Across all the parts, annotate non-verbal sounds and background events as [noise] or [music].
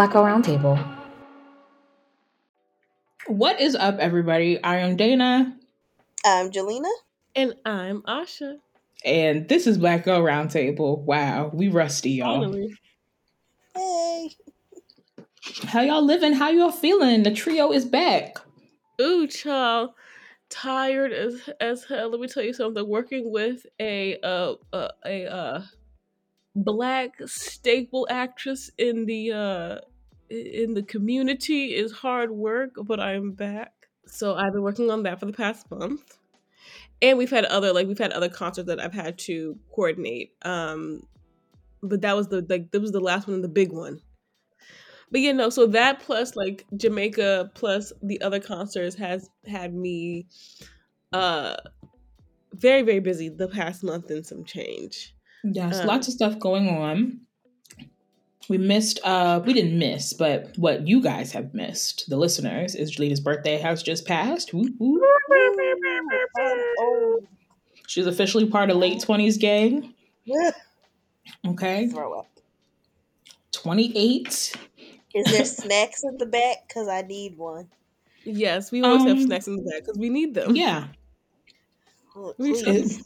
Black Girl Roundtable. What is up, everybody? I am Dana. I'm Jelena. And I'm Asha. And this is Black Girl Roundtable. Wow, we rusty, y'all. Finally. Hey. How y'all living? How y'all feeling? The trio is back. Ooh, child. Tired as as hell. Let me tell you something. Working with a uh, uh a uh black staple actress in the uh in the community is hard work, but I'm back. So I've been working on that for the past month. And we've had other like we've had other concerts that I've had to coordinate. Um but that was the like that was the last one and the big one. But you know, so that plus like Jamaica plus the other concerts has had me uh very, very busy the past month and some change. Yes, Um, lots of stuff going on. We missed, uh, we didn't miss, but what you guys have missed, the listeners, is Jalena's birthday has just passed. Woo, woo. She's officially part of late 20s gang. Okay. Throw up. 28. Is there snacks in the back? Because I need one. Yes, we always have Um, snacks in the back because we need them. Yeah. We please.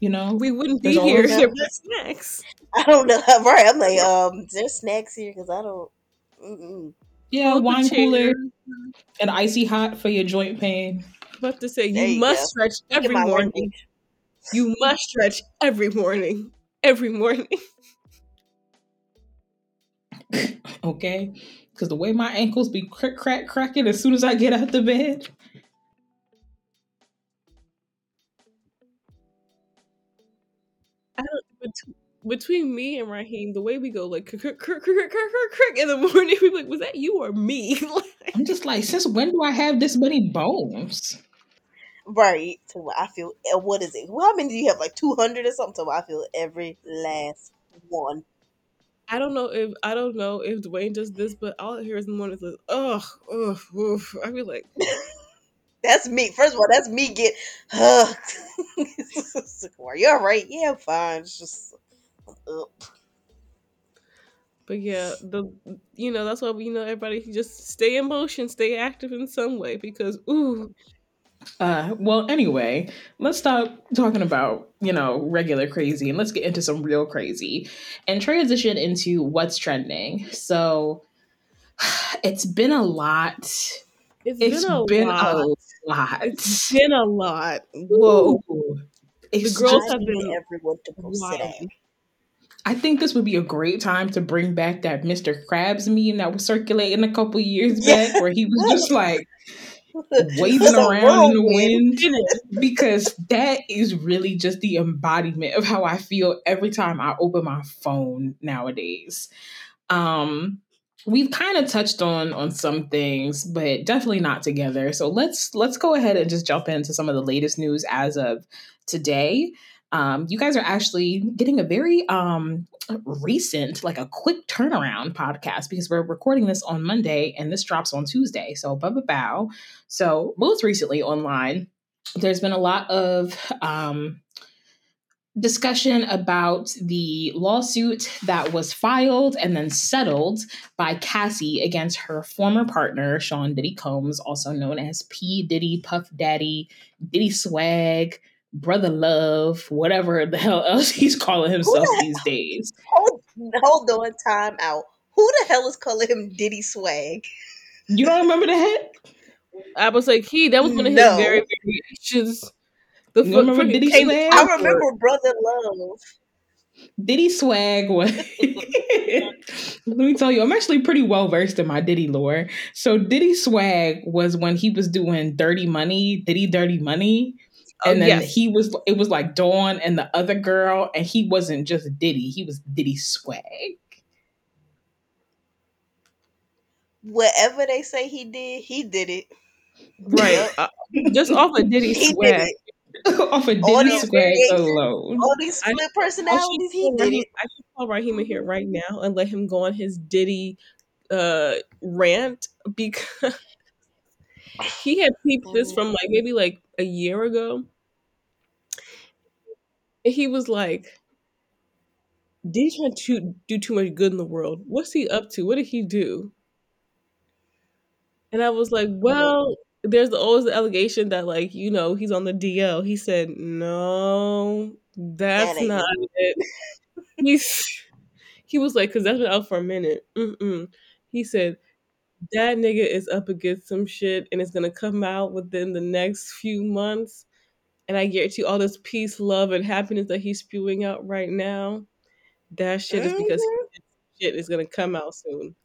You know, We wouldn't be here always- if there were snacks. I don't know. [laughs] Right. I'm like, um, is there snacks here? Because I don't. Mm-mm. yeah, Hold wine cooler chair. [laughs] and icy hot for your joint pain. About to say you you must go. stretch every my morning. You must stretch every morning. Every morning. [laughs] Okay. Because the way my ankles be crack, crack, cracking as soon as I get out the bed. I don't, bet- between me and Raheem, the way we go like crick, crick, crick, in the [laughs] morning, we be like, was that you or me? [laughs] Like, I'm just like, since when do I have this many bones? Right. So I feel. uh, What is it? How many do you have? Like 200 or something? So I feel every last one. I don't know if I don't know if Dwayne does this, but all I hear is in the morning is like, ugh, ugh, oof. I be like, [laughs] That's me. First of all, that's me get hugged. Are you all right? Yeah, I'm fine. It's just. Uh, but yeah, the you know that's why we you know everybody just stay in motion, stay active in some way because ooh, Uh, well, anyway, let's stop talking about, you know, regular crazy and let's get into some real crazy and transition into what's trending. So [sighs] it's been a lot. it's It's been a been lot. a lot. It's been a lot. Whoa. Whoa. It's The girls have been everyone to go sit wild. I think this would be a great time to bring back that Mr. Krabs meme that was circulating a couple years Yeah. back where he was [laughs] just like waving around in the wind [laughs] because that is really just the embodiment of how I feel every time I open my phone nowadays. Um we've kind of touched on on some things but definitely not together. So let's let's go ahead and just jump into some of the latest news as of today. Um you guys are actually getting a very um recent like a quick turnaround podcast because we're recording this on Monday and this drops on Tuesday. So bow bow. So, most recently online, there's been a lot of um, discussion about the lawsuit that was filed and then settled by Cassie against her former partner, Sean Diddy Combs, also known as P. Diddy, Puff Daddy, Diddy Swag, Brother Love, whatever the hell else [laughs] he's calling himself the these days. [laughs] Hold, hold on, time out. Who the hell is calling him Diddy Swag? You don't remember that? I was like, he that was one of his No. very variations. The You remember Diddy came- Swag? I remember Brother Love. Diddy swag was. [laughs] Let me tell you, I'm actually pretty well versed in my Diddy lore. So Diddy swag was when he was doing Dirty Money, Diddy Dirty Money, Oh, and then yes. he was. It was like Dawn and the other girl, and he wasn't just Diddy. He was Diddy swag. Whatever they say he did, he did it. right, uh, just off of Diddy [laughs] He swag. did. [laughs] Off of All Diddy swag variations, alone. All these split I personalities, he did Raheem, it. I should call Raheem in here right now and let him go on his Diddy uh, rant because he had peeped this from like maybe like a year ago. And he was like, Did he try to do too much good in the world. What's he up to? What did he do? And I was like, well, there's always the allegation that like you know he's on the DL. He said no, that's That not it. He's he was like, because that's been out for a minute. Mm-mm. He said that nigga is up against some shit and it's gonna come out within the next few months. And I guarantee all this peace, love, and happiness that he's spewing out right now, that shit is because Mhm. shit is gonna come out soon.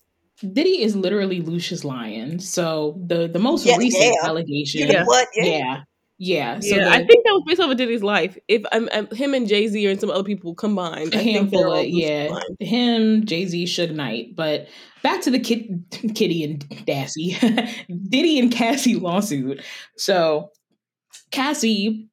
Diddy is literally Lucious Lyon. So the the most Yeah, recent yeah. allegation, You know Yeah. what? Yeah. Yeah. So yeah, I think that was based off of Diddy's life. If I'm, I'm him and Jay Z or and some other people combined, a I think handful of yeah, Lyon. him, Jay Z, Suge Knight. But back to the kid, [laughs] Kitty and Dassy, [laughs] Diddy and Cassie lawsuit. So Cassie,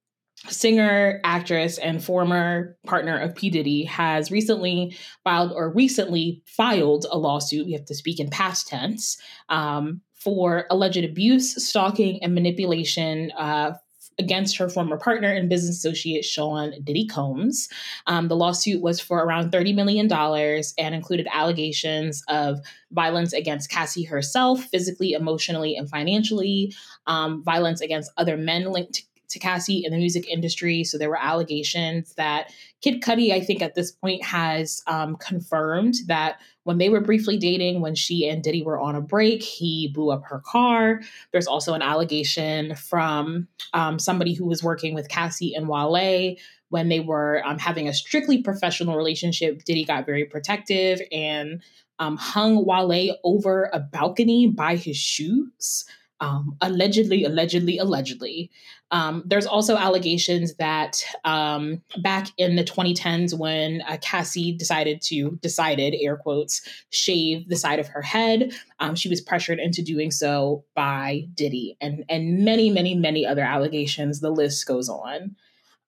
singer, actress, and former partner of P Diddy, has recently filed or recently filed a lawsuit. We have to speak in past tense um, for alleged abuse, stalking, and manipulation. Uh, Against her former partner and business associate Sean Diddy Combs. Um, the lawsuit was for around $30 million and included allegations of violence against Cassie herself, physically, emotionally, and financially, um, violence against other men linked to Cassie in the music industry. So there were allegations that Kid Cudi, I think at this point, has um, confirmed that when they were briefly dating, when she and Diddy were on a break, he blew up her car. There's also an allegation from um, somebody who was working with Cassie and Wale when they were um, having a strictly professional relationship. Diddy got very protective and um, hung Wale over a balcony by his shoes. Um, allegedly, allegedly, allegedly. Um, there's also allegations that um, back in the 2010s, when uh, Cassie decided to decided air quotes shave the side of her head, um, she was pressured into doing so by Diddy, and and many, many, many other allegations. The list goes on.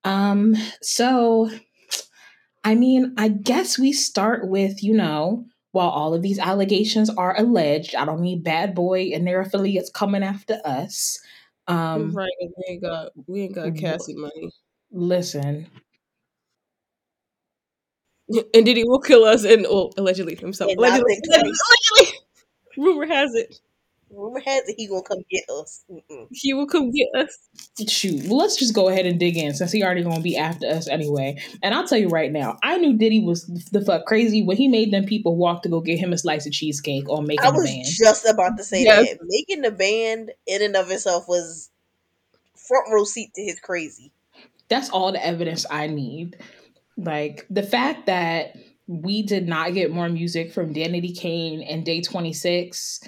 Um, so, I mean, I guess we start with you know while all of these allegations are alleged, I don't need Bad Boy and their affiliates coming after us. Um, right, we ain't got we ain't got Cassie money. listen, And Diddy will kill us and well, allegedly himself. And not Allegedly, allegedly. Rumor has it Rumor has it he gonna come get us. Mm-mm. he will come get us. shoot, well, let's just go ahead and dig in since he already gonna be after us anyway. And I'll tell you right now, I knew Diddy was the fuck crazy when he made them people walk to go get him a slice of cheesecake or making I a was band. just about to say Yes. that making the band in and of itself was front row seat to his crazy. That's all the evidence I need. Like the fact that we did not get more music from Danity Kane and Day 26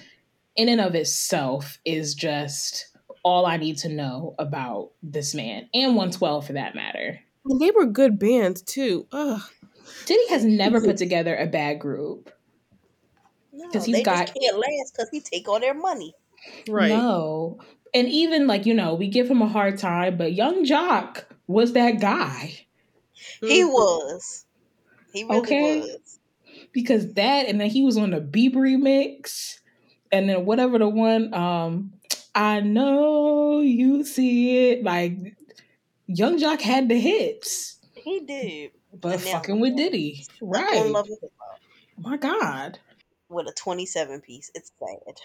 in and of itself is just all I need to know about this man and 112 for that matter. And they were good bands too. Ugh. Diddy has never put together a bad group. No, 'Cause he's they got- just can't last because he take all their money. Right. No. And even like, you know, we give him a hard time, but Yung Joc was that guy. He Mhm. was. He really Okay. was. Because that and then he was on the Bieber remix. And then whatever the one, um, I know you see it. Like Yung Joc had the hits. He did. But And fucking with Diddy. Stuck Right. love My God. with a 27 piece. It's sad.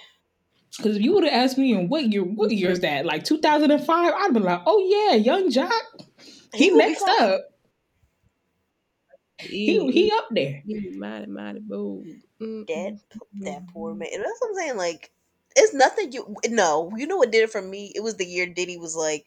Because if you would have asked me in what year, what year is that? Like 2005, I'd be like, oh yeah, Yung Joc. He, will be next fine. up. He he up there. He mighty mighty bold. Mm, That mm, that poor man. And that's what I'm saying. Like, it's nothing you no. You know what did it for me? It was the year Diddy was like,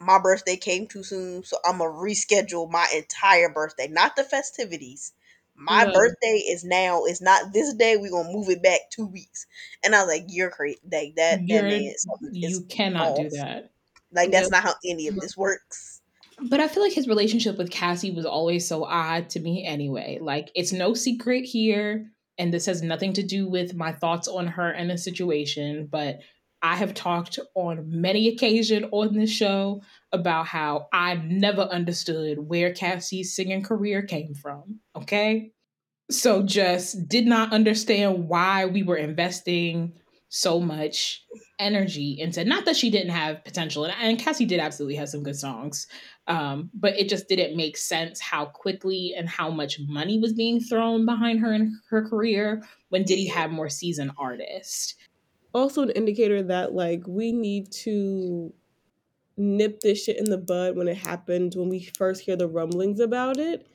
my birthday came too soon, so I'm gonna reschedule my entire birthday, not the festivities. My No. birthday is now. It's not this day. We're gonna move it back two weeks. And I was like, "You're crazy. Like that. That You're- man. You is cannot do that. Like that's not how any of this works." But I feel like his relationship with Cassie was always so odd to me anyway. Like, it's no secret here, and this has nothing to do with my thoughts on her and the situation, but I have talked on many occasions on this show about how I never understood where Cassie's singing career came from. Okay. So just did not understand why we were investing so much energy into not that she didn't have potential and, and Cassie did absolutely have some good songs Um, but it just didn't make sense how quickly and how much money was being thrown behind her in her career when Diddy had more seasoned artists. Also, an indicator that like we need to nip this shit in the bud when it happened when we first hear the rumblings about it.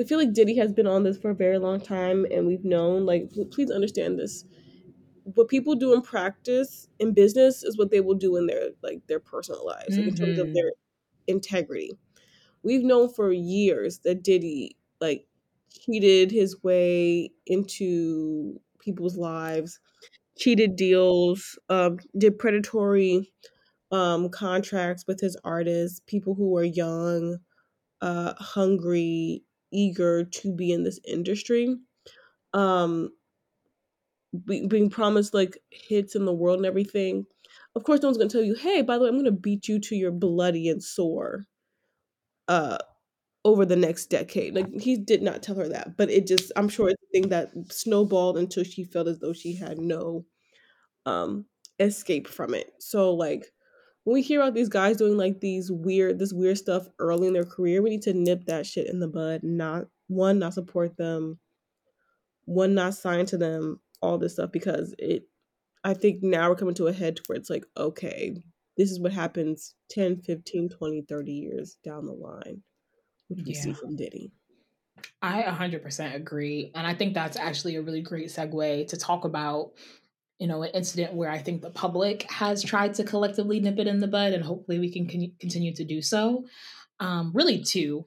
I feel like Diddy has been on this for a very long time, and we've known. Like, please understand this. What people do in practice in business is what they will do in their like their personal lives, like in terms of Mhm. their integrity. We've known for years that Diddy like cheated his way into people's lives, cheated deals, um, did predatory um, contracts with his artists, people who were young, uh, hungry, eager to be in this industry. Um, be, being promised like hits in the world and everything. Of course, no one's gonna tell you, "Hey, by the way, I'm gonna beat you to your bloody and sore." Uh, over the next decade, like he did not tell her that, but it just, I'm sure it's a thing that snowballed until she felt as though she had no um escape from it. So like when we hear about these guys doing like these weird this weird stuff early in their career, we need to nip that shit in the bud. Not one, not support them, one, not sign to them, all this stuff because it I think now we're coming to a head where it's like, okay, this is what happens 10, 15, 20, 30 years down the line, which we see from Diddy. I 100% agree. And I think that's actually a really great segue to talk about, you know, an incident where I think the public has tried to collectively nip it in the bud, and hopefully we can con- continue to do so. Um, really, two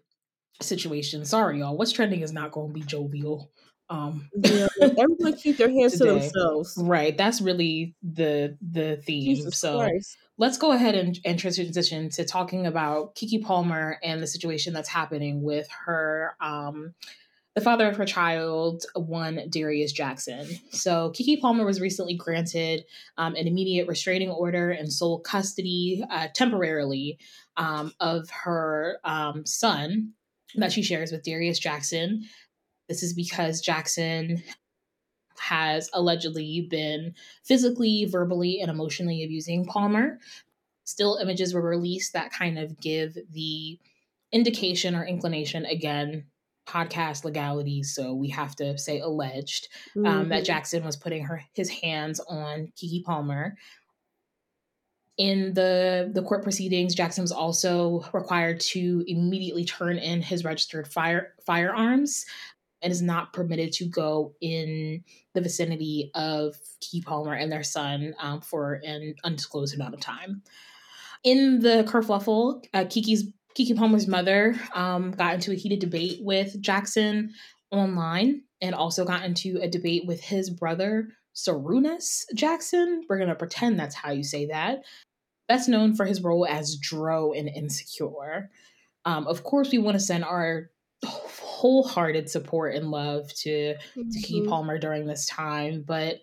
situations. Sorry, y'all. What's trending is not going to be jovial. Um, Yeah, everyone keep their [laughs] hands to themselves. right. That's really the the theme. Jesus so Christ. let's go ahead and, and transition to talking about Keke Palmer and the situation that's happening with her, um, the father of her child, one Darius Jackson. So Keke Palmer was recently granted um, an immediate restraining order and sole custody uh, temporarily um, of her um, son that she shares with Darius Jackson. This is because Jackson has allegedly been physically, verbally, and emotionally abusing Palmer. Still, images were released that kind of give the indication or inclination again podcast legalities so we have to say alleged um, that Mhm. jackson was putting her his hands on keke palmer in the the court proceedings jackson was also required to immediately turn in his registered fire firearms and is not permitted to go in the vicinity of Key Palmer and their son um, for an undisclosed amount of time. In the kerfuffle, uh, Keke's Keke Palmer's mother um, got into a heated debate with Jackson online, and also got into a debate with his brother Sarunas Jackson. We're gonna pretend that's how you say that. Best known for his role as Dro in Insecure. Um, of course, we want to send our wholehearted support and love to to Keke Mhm. Palmer during this time. But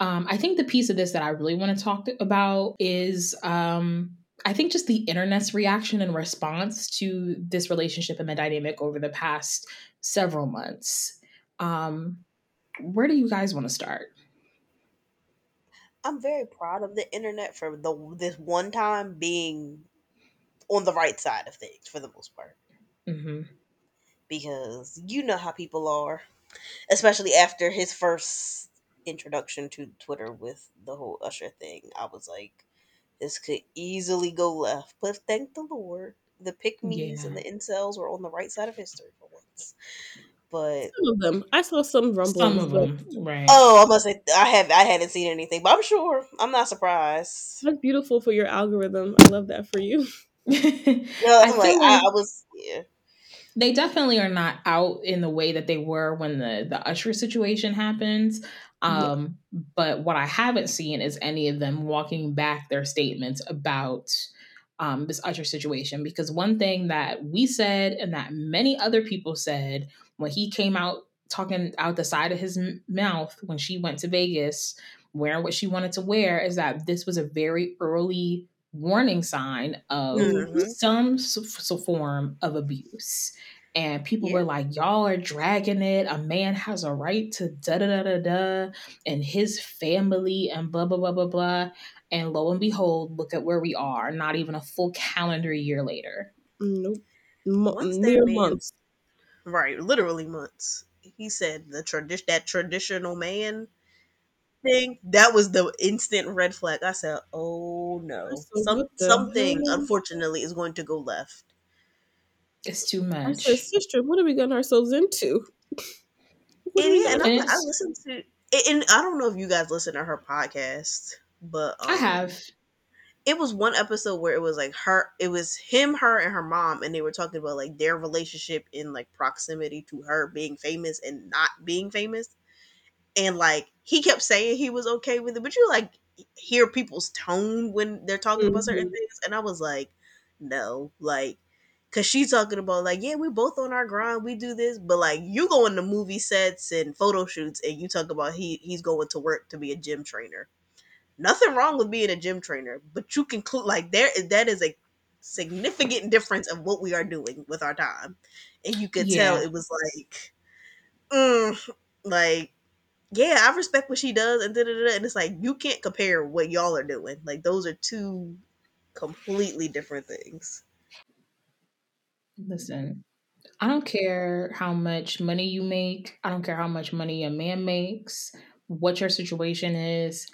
um, I think the piece of this that I really want to talk about is um, I think just the internet's reaction and response to this relationship and the dynamic over the past several months. Um, where do you guys want to start? I'm very proud of the internet for the this one time being on the right side of things for the most part. hmm because you know how people are, especially after his first introduction to Twitter with the whole Usher thing. I was like, this could easily go left, but thank the Lord, the pick me's and the incels were on the right side of history for once. But Some of them. I saw some rumblings. Some of them, right? oh, I must say I have I hadn't seen anything, but I'm sure I'm not surprised. That's beautiful for your algorithm. I love that for you. [laughs] Yeah, I I'm like, feel I, like- I was yeah. They definitely are not out in the way that they were when the the Usher situation happened. Um, But what I haven't seen is any of them walking back their statements about um, this Usher situation. Because one thing that we said and that many other people said when he came out talking out the side of his m- mouth when she went to Vegas wearing what she wanted to wear is that this was a very early warning sign of Mhm. some s- s- form of abuse. And people Yeah. were like, y'all are dragging it. A man has a right to da da da da da and his family and blah, blah, blah, blah, blah. And lo and behold, look at where we are, not even a full calendar year later. Nope. Mo- Once mere man- months. Right, literally months. He said the tradition that traditional man thing. That was the instant red flag. I said, "Oh no, So some something hell? unfortunately is going to go left." It's too I much. said, sister, what are we getting ourselves into? [laughs] And, yeah, and I, I listened to, and I don't know if you guys listen to her podcast, but um, I have. it was one episode where it was like her it was him her and her mom and they were talking about like their relationship in like proximity to her being famous and not being famous and like he kept saying he was okay with it but you like hear people's tone when they're talking about certain Mhm. things and i was like no like because she's talking about like yeah we both on our grind we do this but like you go into movie sets and photo shoots and you talk about he he's going to work to be a gym trainer nothing wrong with being a gym trainer, but you conclude like there that is a significant difference of what we are doing with our time, and you could tell it was like, mm, like yeah, I respect what she does, and da da da, and it's like you can't compare what y'all are doing. Like those are two completely different things. Listen, I don't care how much money you make. I don't care how much money a man makes, what your situation is.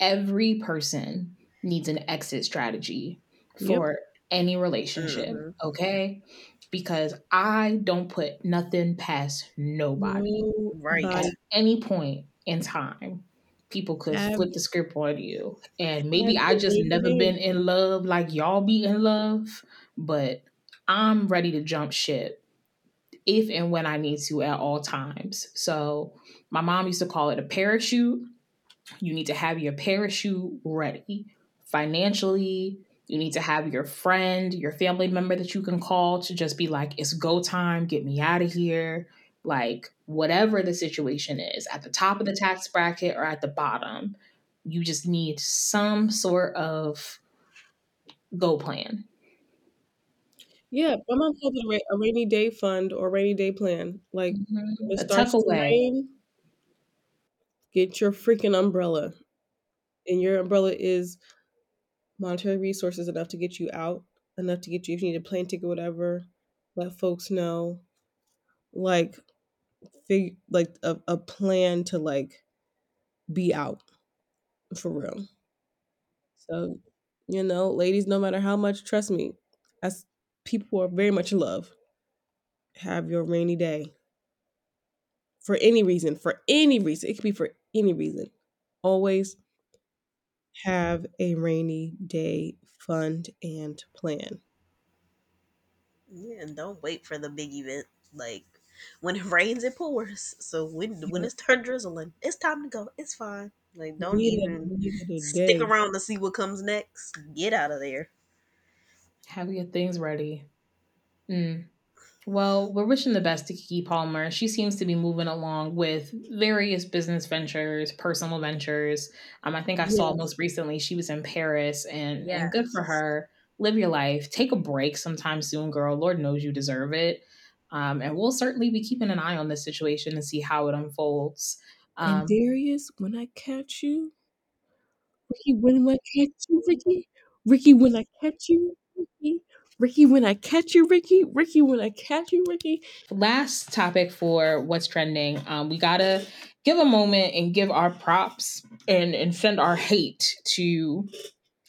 Every person needs an exit strategy for any relationship, Mhm. okay? Because I don't put nothing past nobody. Right. At any point in time, people could Ab- flip the script on you. And maybe I just never been in love like y'all be in love, but I'm ready to jump ship if and when I need to at all times. So my mom used to call it a parachute. You need to have your parachute ready financially. You need to have your friend, your family member that you can call to just be like, it's go time, get me out of here. Like, whatever the situation is, at the top of the tax bracket or at the bottom, you just need some sort of go plan. Yeah, my mom calls it a, ra- a rainy day fund or rainy day plan. Like Mhm. it starts to rain, get your freaking umbrella, and your umbrella is monetary resources enough to get you out, enough to get you if you need a plane ticket, or whatever. Let folks know, like, fig like a, a plan to like be out for real. So, you know, ladies, no matter how much, trust me, as people are very much in love, have your rainy day for any reason, for any reason. It could be for any reason. Always have a rainy day fund and plan. Yeah, and don't wait for the big event. Like when it [laughs] rains, it pours. So when when Yeah. it starts drizzling, it's time to go. It's fine. Like don't We need even we stick today. around to see what comes next. Get out of there. Have your things ready. Mm. Well, we're wishing the best to Keke Palmer. She seems to be moving along with various business ventures, personal ventures. Um, I think I saw most recently she was in Paris, and and good for her. Live your life. Take a break sometime soon, girl. Lord knows you deserve it. Um, and we'll certainly be keeping an eye on this situation and see how it unfolds. And Um, Darius, when I catch you, Ricky, when I catch you, Ricky, Ricky, when I catch you, Ricky, Ricky, when I catch you, Ricky, Ricky, when I catch you, Ricky. last topic for what's trending um, we gotta give a moment and give our props and and send our hate to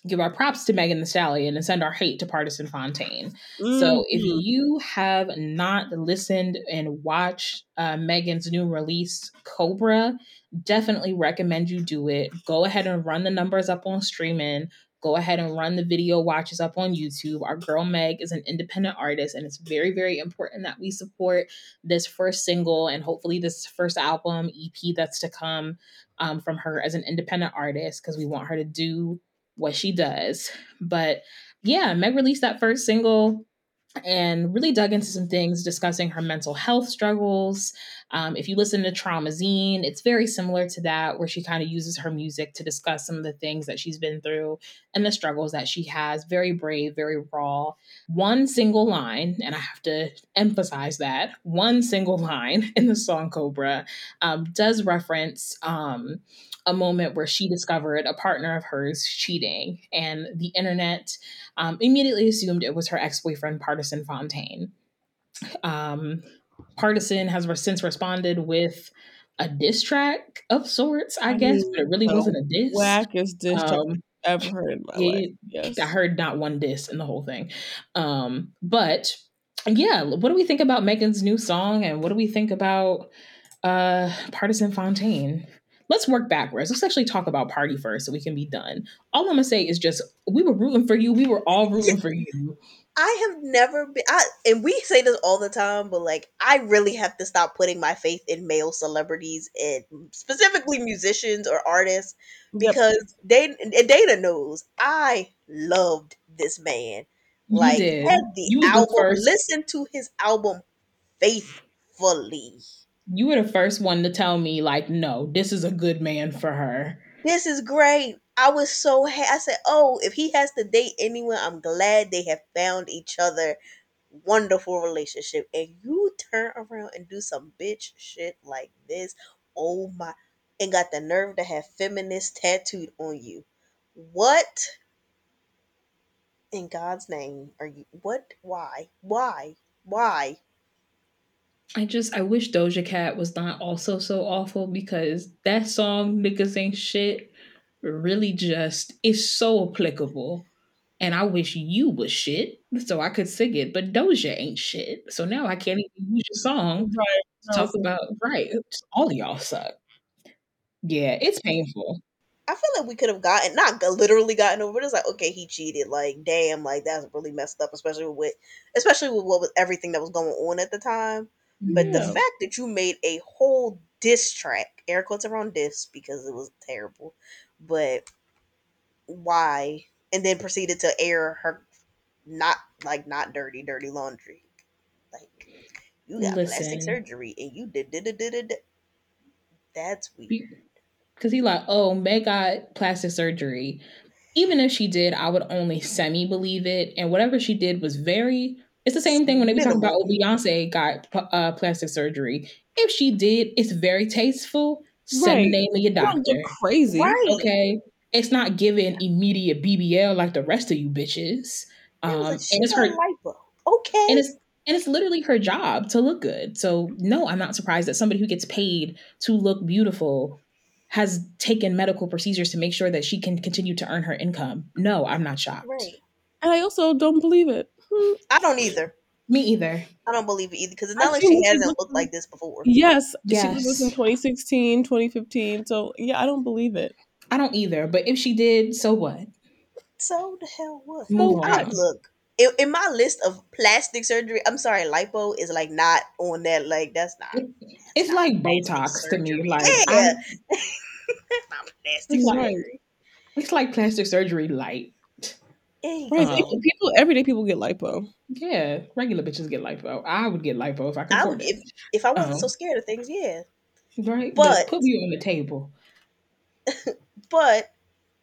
give our props to Megan Thee Stallion and send our hate to Pardison Fontaine. So if Mhm. you have not listened and watched uh, Megan's new release, Cobra, definitely recommend you do it. Go ahead and run the numbers up on streaming. Go ahead and run the video watches up on YouTube. Our girl Meg is an independent artist, and it's very, very important that we support this first single and hopefully this first album, EP that's to come um, from her as an independent artist because we want her to do what she does. But yeah, Meg released that first single and really dug into some things discussing her mental health struggles. Um, if you listen to Traumazine, it's very similar to that, where she kind of uses her music to discuss some of the things that she's been through and the struggles that she has. Very brave, very raw. One single line, and I have to emphasize that one single [laughs] line in the song Cobra um, does reference um, a moment where she discovered a partner of hers cheating, and the internet um, immediately assumed it was her ex boyfriend, Pardison Fontaine. Um, Pardison has since responded with a diss track of sorts, I, I guess, mean, but it really wasn't a diss. Wackest diss track um, I've ever heard in my it, life. Yes. I heard not one diss in the whole thing. Um, but yeah, what do we think about Megan's new song and what do we think about uh Pardison Fontaine? Let's work backwards. Let's actually talk about party first so we can be done. All I'm gonna say is just we were rooting for you. We were all rooting for you. I have never been, I, and we say this all the time, but like, I really have to stop putting my faith in male celebrities and specifically musicians or artists because yep. they, and Dana knows I loved this man. You like, did. had the you album, the listen to his album faithfully. You were the first one to tell me, like, no, this is a good man for her. This is great. I was so ha- I said, "Oh, if he has to date anyone, I'm glad they have found each other. Wonderful relationship." And you turn around and do some bitch shit like this. Oh my! And got the nerve to have feminist tattooed on you. What? In God's name, are you? What? Why? Why? Why? I just I wish Doja Cat was not also so awful because that song niggas ain't shit really just is so applicable. And I wish you was shit so I could sing it, but Doja ain't shit. So now I can't even use your song right. to talk about right. All y'all suck. Yeah, it's painful. I feel like we could have gotten not literally gotten over. But it's like okay, he cheated. Like damn, like that's really messed up, especially with especially with what was everything that was going on at the time. But yeah. the fact that you made a whole diss track, air quotes around diss because it was terrible, but why? And then proceeded to air her not like not dirty, dirty laundry. Like you got Listen. plastic surgery and you did did did did. That's weird. Because he like, oh, Meg got plastic surgery. Even if she did, I would only semi believe it. And whatever she did was very. It's the same thing when they be talking about oh, Beyonce got uh, plastic surgery. If she did, it's very tasteful. Send right. the name of your doctor. Crazy. Right. Okay. It's not giving immediate BBL like the rest of you bitches. Um, and it's her lipo. Okay. And it's and it's literally her job to look good. So no, I'm not surprised that somebody who gets paid to look beautiful has taken medical procedures to make sure that she can continue to earn her income. No, I'm not shocked. Right. And I also don't believe it. I don't either. Me either. I don't believe it either because it's not I like she hasn't looked like this before. Yes, yes. she was in 2016, 2015. So yeah, I don't believe it. I don't either. But if she did, so what? So the hell what? Move I, look, in, in, my list of plastic surgery, I'm sorry, lipo is like not on that. Like that's not. It's not like Botox to me. Like yeah. [laughs] not plastic it's surgery. Like, it's like plastic surgery light. Right. Um, people everyday people get lipo. Yeah, regular bitches get lipo. I would get lipo if I could. I would, if, if I wasn't um, so scared of things, yeah. Right, but Just put me on the table. [laughs] but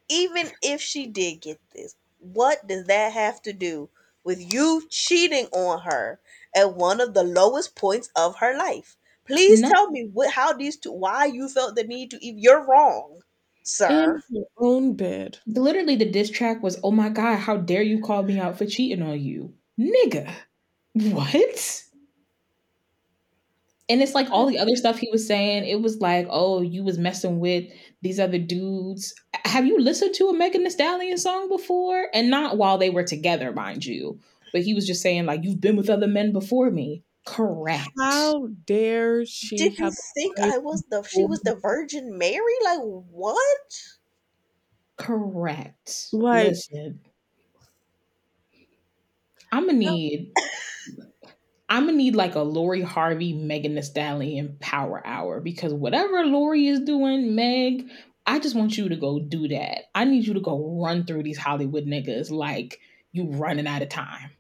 even if she did get this, what does that have to do with you cheating on her at one of the lowest points of her life? Please no. tell me what, how these two, why you felt the need to. You're wrong sir. In your own bed. Literally, the diss track was, "Oh my god, how dare you call me out for cheating on you, nigga? What?" And it's like all the other stuff he was saying. It was like, "Oh, you was messing with these other dudes." Have you listened to a Megan Thee Stallion song before? And not while they were together, mind you. But he was just saying like, "You've been with other men before me." Correct. How dare she? Did you think I was the she was the Virgin Mary? Like what? Correct. Like, Listen, I'm gonna need. I'm gonna need like a Lori Harvey, Megan Thee Stallion power hour because whatever Lori is doing, Meg, I just want you to go do that. I need you to go run through these Hollywood niggas like you running out of time.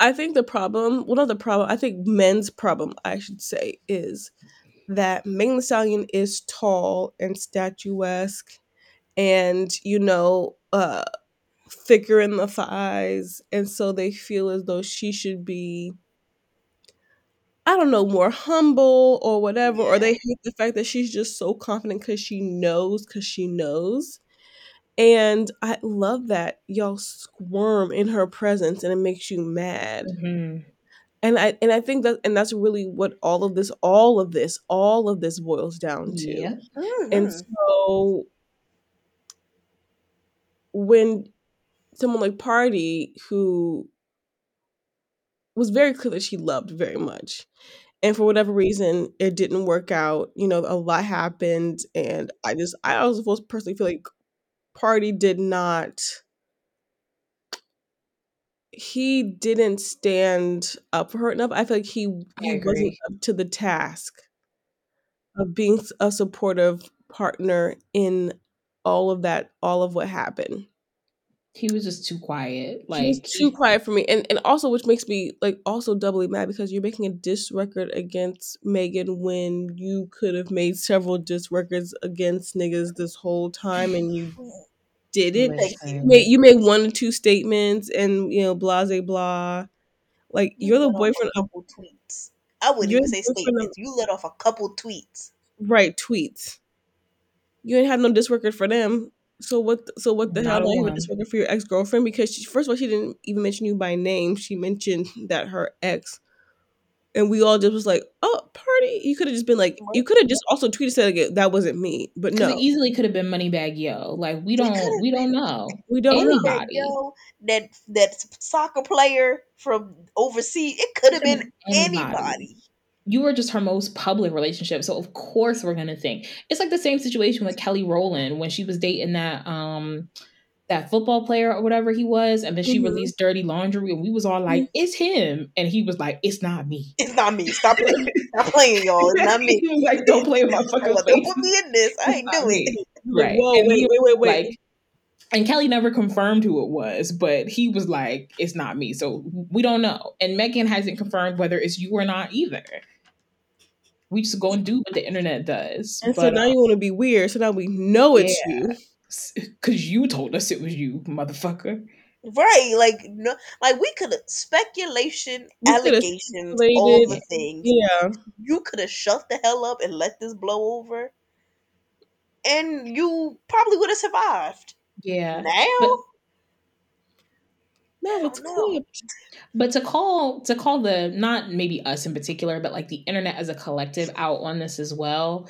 I think the problem, one of the problem, I think men's problem, I should say, is that Megan Thee Stallion is tall and statuesque and, you know, uh, thicker in the thighs. And so they feel as though she should be, I don't know, more humble or whatever. Or they hate the fact that she's just so confident because she knows, because she knows. And I love that y'all squirm in her presence and it makes you mad. Mhm. And I and I think that and that's really what all of this all of this all of this boils down to. Yeah. And Mhm. so when someone like Party, who was very clear that she loved very much, and for whatever reason it didn't work out, you know, a lot happened, and I just I also personally feel like Party did not he didn't stand up for her enough. I feel like he he wasn't up to the task of being a supportive partner in all of that, all of what happened. He was just too quiet. He was Like too quiet for me, and and also which makes me like also doubly mad because you're making a diss record against Megan when you could have made several diss records against niggas this whole time and you [sighs] didn't. Thank you. You made, you made one or two statements and you know blah blah blah. Like You you're the boyfriend a of tweets. I wouldn't even say boyfriend of statements. You let off a couple tweets. right tweets. You ain't have no diss record for them. So what? So what the hell? Not a Not even a record for your ex girlfriend because she, first of all she didn't even mention you by name. She mentioned that her ex, and we all just was like, "Oh, party!" You could have just been like, you could have just also tweeted said like, that wasn't me, but Because it no, easily could have been Moneybag Yo. Like we don't we don't know. [laughs] we don't know. Anybody. Yo, that that soccer player from overseas. It could have been been anybody. anybody. You were just her most public relationship. So of course we're gonna think. It's like the same situation with Kelly Rowland when she was dating that um that football player or whatever he was, and then she Mhm. released Dirty Laundry, and we was all like, "It's him," and he was like, "It's not me." It's not me. Stop playing. Stop playing, y'all. It's not me. [laughs] he was like, "Don't play in my fucking don't put me in this. I ain't not do me. it. [laughs] Right. whoa, And wait, wait, wait, wait. like, and Kelly never confirmed who it was, but he was like, "It's not me." So we don't know, and Megan hasn't confirmed whether it's you or not either. We just go and do what the internet does, and so now um, you want to be weird. So now we know it's yeah, you. Because you told us it was you, motherfucker. Right, like no, like we could have speculation, We allegations, all the things. Yeah. You could have shut the hell up and let this blow over, and you probably would have survived. Yeah, Now, but Now I it's clipped. but to call to call the not maybe us in particular, but like the internet as a collective out on this as well.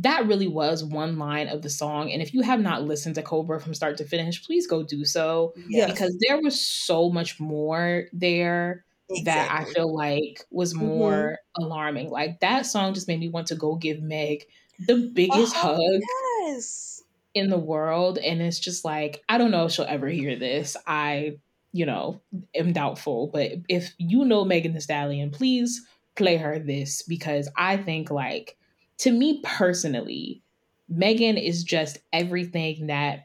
That really was one line of the song, and if you have not listened to Cobra from start to finish, please go do so Yes, because there was so much more there that I feel like was Mm-hmm. more alarming. Like that song just made me want to go give Meg the biggest hug, hug yes. in the world. And it's just like, I don't know if she'll ever hear this. I, you know, am doubtful. But if you know Megan Thee Stallion, please play her this because I think, like, to me personally, Megan is just everything that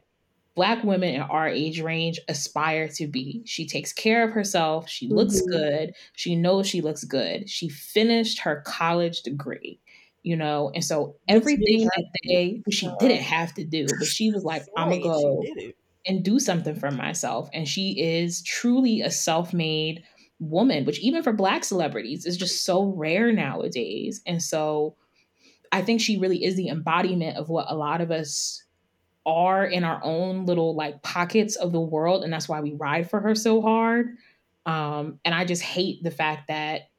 Black women in our age range aspire to be. She takes care of herself. She looks Mhm. good. She knows she looks good. She finished her college degree, you know, and so everything that they she didn't have to do, but she was like, [laughs] I'm gonna go and do something for myself. And she is truly a self made woman, which even for Black celebrities is just so rare nowadays. And so I think she really is the embodiment of what a lot of us are in our own little like pockets of the world. And that's why we ride for her so hard. Um, and I just hate the fact that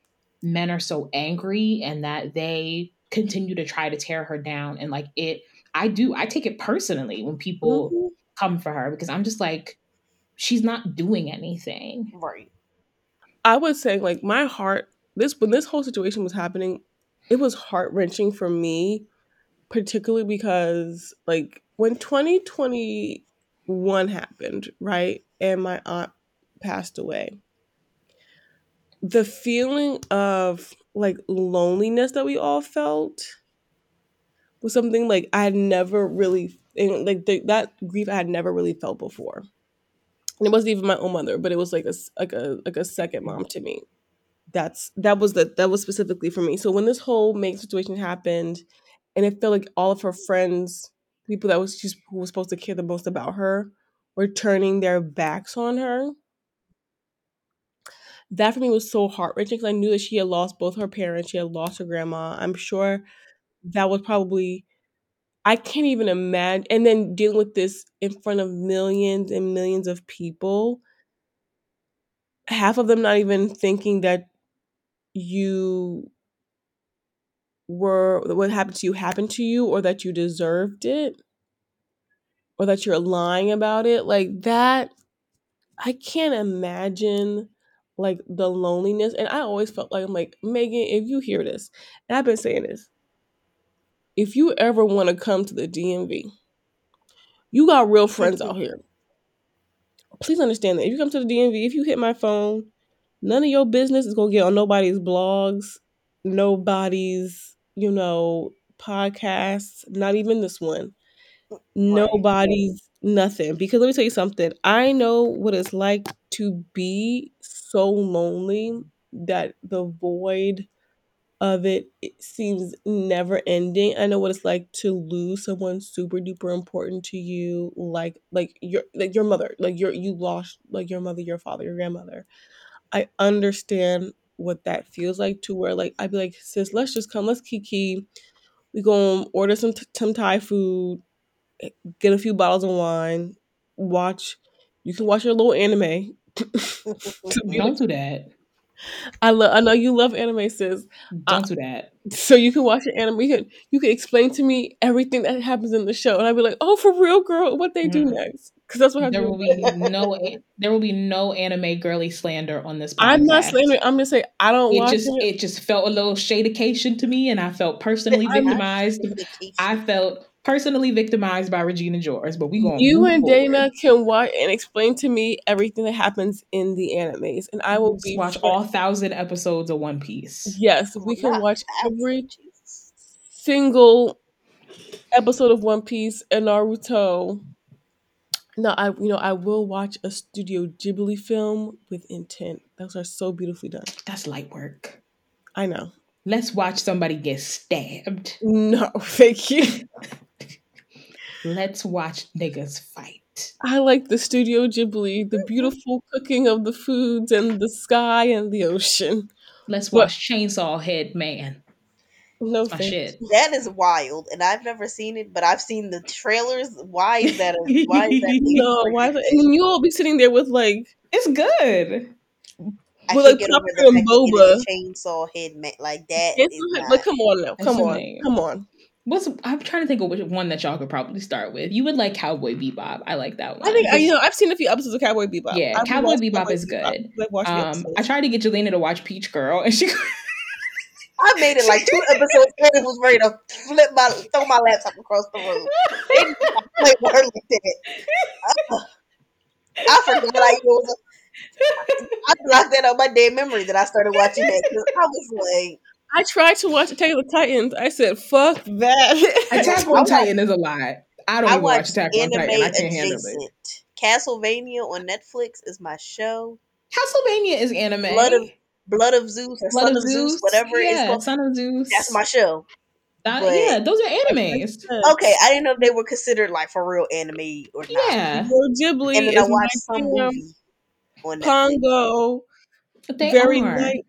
men are so angry and that they continue to try to tear her down. And like it, I do, I take it personally when people Mhm. come for her because I'm just like, she's not doing anything. Right. I was saying like my heart this when this whole situation was happening, it was heart wrenching for me, particularly because like when 2021 happened, right, and my aunt passed away, the feeling of like loneliness that we all felt was something like I had never really and, like the, that grief I had never really felt before. And it wasn't even my own mother, but it was like a like a like a second mom to me. That's that was the that was specifically for me. So when this whole make situation happened, and it felt like all of her friends, people that was she's who was supposed to care the most about her, were turning their backs on her. That for me was so heart wrenching because I knew that she had lost both her parents. She had lost her grandma. I'm sure that was probably I can't even imagine. And then dealing with this in front of millions and millions of people, half of them not even thinking that you were what happened to you happened to you or that you deserved it? Or that you're lying about it? Like that i can't imagine like the loneliness. And i always felt like i'm like megan if you hear this and i've been saying this. If you ever want to come to the dmv you got real friends out here. Please understand that. If you come to the dmv if you hit my phone none of your business is gonna get on nobody's blogs nobody's you know podcasts not even this one. Nobody's nothing. Because let me tell you something i know what it's like to be so lonely that the void of it, it seems never ending. I know what it's like to lose someone super duper important to you like like your like your mother like your you lost like your mother your father your grandmother i understand what that feels like to where like i'd be like sis let's just come let's kiki we go order some t- some thai food eh, get a few bottles of wine, watch. You can watch your little anime. [laughs] Don't do that. I love. I know you love anime, sis. Don't do that. So you can watch your anime. You can, you can explain to me everything that happens in the show, and I'd be like, "Oh, for real, girl, what they do Mm. next?" Because that's what There will be no there will be no anime girly slander on this podcast. I'm not slandering. I'm gonna say I don't It just it. it just felt a little shadication to me, and I felt personally [laughs] victimized. I felt personally victimized by Regina George, but we going to. You and Dana can watch and explain to me everything that happens in the animes, and I will be watch fri- all thousand episodes of One Piece. Yes, Oh, we can watch every single episode of One Piece and Naruto. No, I you know I will watch a Studio Ghibli film with intent. Those are so beautifully done. That's light work. I know. Let's watch somebody get stabbed. No, [laughs] thank you. [laughs] Let's watch niggas fight. I like the Studio Ghibli, the mm-hmm. beautiful cooking of the foods and the sky and the ocean. Let's What- watch Chainsaw Head Man. No That's my shit. That is wild, and I've never seen it, but I've seen the trailers. Why is that? A, why is that? [laughs] No, why? is it- And you all be sitting there with like, It's good. I Well, can't like, get over the and fact that it Boba. chainsaw head man. Like that it's not. but come on now, come on, name. come on. What's I'm trying to think of which one that y'all could probably start with. You would like Cowboy Bebop. I like that one. I think I, you know I've seen a few episodes of Cowboy Bebop. Yeah, I've Cowboy Bebop Cowboy is good. I've Um. I tried to get Jelena to watch Peach Girl, and she I made it like two [laughs] episodes and it was ready to flip my throw my laptop across the room. They did not play with her like that. Ugh. I forgot I was. I blocked that out my dead memory that I started watching that because I was like, I tried to watch Attack of the Titans. I said, "Fuck that." [laughs] Attack I on Titan is a lot. I don't I even watch Attack on Titan. I can't handle it. Castlevania on Netflix is my show. Castlevania is anime. Blood of Blood of Zeus or Blood Son of Zeus, whatever yeah, it's called. Son of Zeus. That's my show. That- but- yeah, those are animes. Okay, I didn't know if they were considered like for real anime or not. Yeah, Your Ghibli And then I is watched my some jam. movie on Netflix. Ponyo, they very are. light,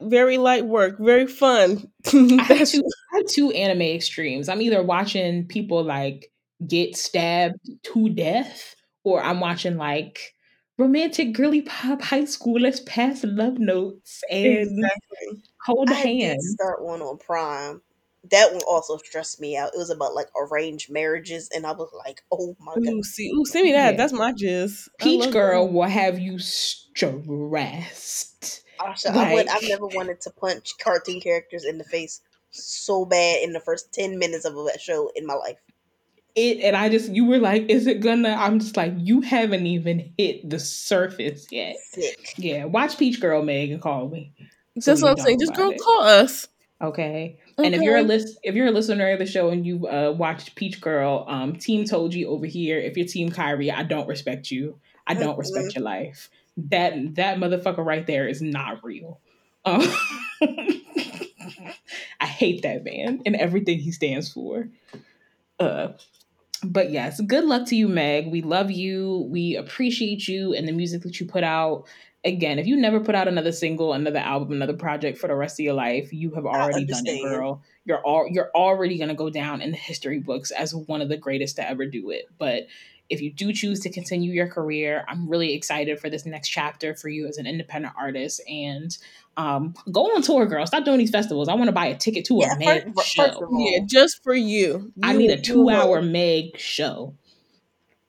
very light work, very fun. [laughs] I have, two, I have two anime extremes. I'm either watching people like get stabbed to death, or I'm watching like romantic girly pop high school. Let's pass love notes and exactly. hold I hands. start one on Prime. That one also stressed me out. It was about like arranged marriages, and I was like, "Oh my god!" Ooh, see, ooh, send me that. Yeah. That's my jizz. Peach Girl that. will have you stressed. Asha, I would, I've never wanted to punch cartoon characters in the face so bad in the first ten minutes of a show in my life. It and I just you were like, is it gonna? I'm just like, you haven't even hit the surface yet. Sick. Yeah, watch Peach Girl, Meg, and call me. so That's what I'm saying. talk Just girl, it. call us. Okay. And if you're a list, if you're a listener of the show and you uh, watched Peach Girl, um, Team Toji over here. If you're Team Kairi, I don't respect you. I don't respect your life. That that motherfucker right there is not real. Um, [laughs] I hate that man and everything he stands for. Uh, but yes, good luck to you, Meg. We love you. We appreciate you and the music that you put out. again, if you never put out another single, another album, another project for the rest of your life, you have already done it, girl. You're all you're already gonna go down in the history books as one of the greatest to ever do it. But if you do choose to continue your career, I'm really excited for this next chapter for you as an independent artist. And um, go on tour, girl. Stop doing these festivals. I want to buy a ticket to yeah, a Meg first, show. First yeah, just for you. you I need a two-hour Meg show.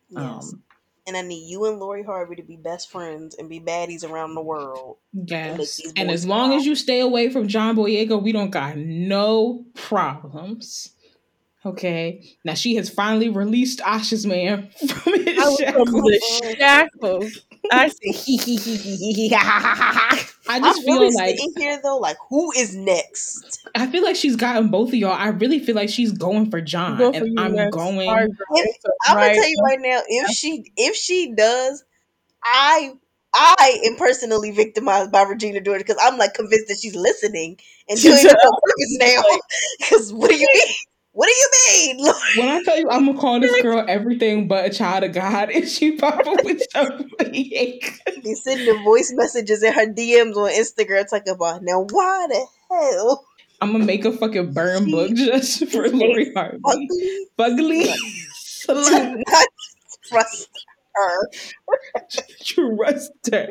Yes. Um, and I need you and Lori Harvey to be best friends and be baddies around the world. Yes. And as long as you stay away from John Boyega, we don't got no problems. Okay. Now she has finally released Asha's man [laughs] from his I shackles. From the shackles. I he, [laughs] I just I'm feel really like here though, like who is next? I feel like she's gotten both of y'all. I really feel like she's going for John, Go for and I'm next. going. If, I'm gonna tell you right now, if she if she does, I I am personally victimized by Regina George because I'm like convinced that she's listening and [laughs] doing her purpose now. Because what do you mean? What do you mean? [laughs] when I tell you I'm gonna call this girl everything but a child of God, and [laughs] she probably [laughs] be sending the voice messages in her DMs on Instagram talking about now why the hell? I'm gonna make a fucking burn book just for Lori Harvey. Fugly. Fugly. Do not trust her. trust her.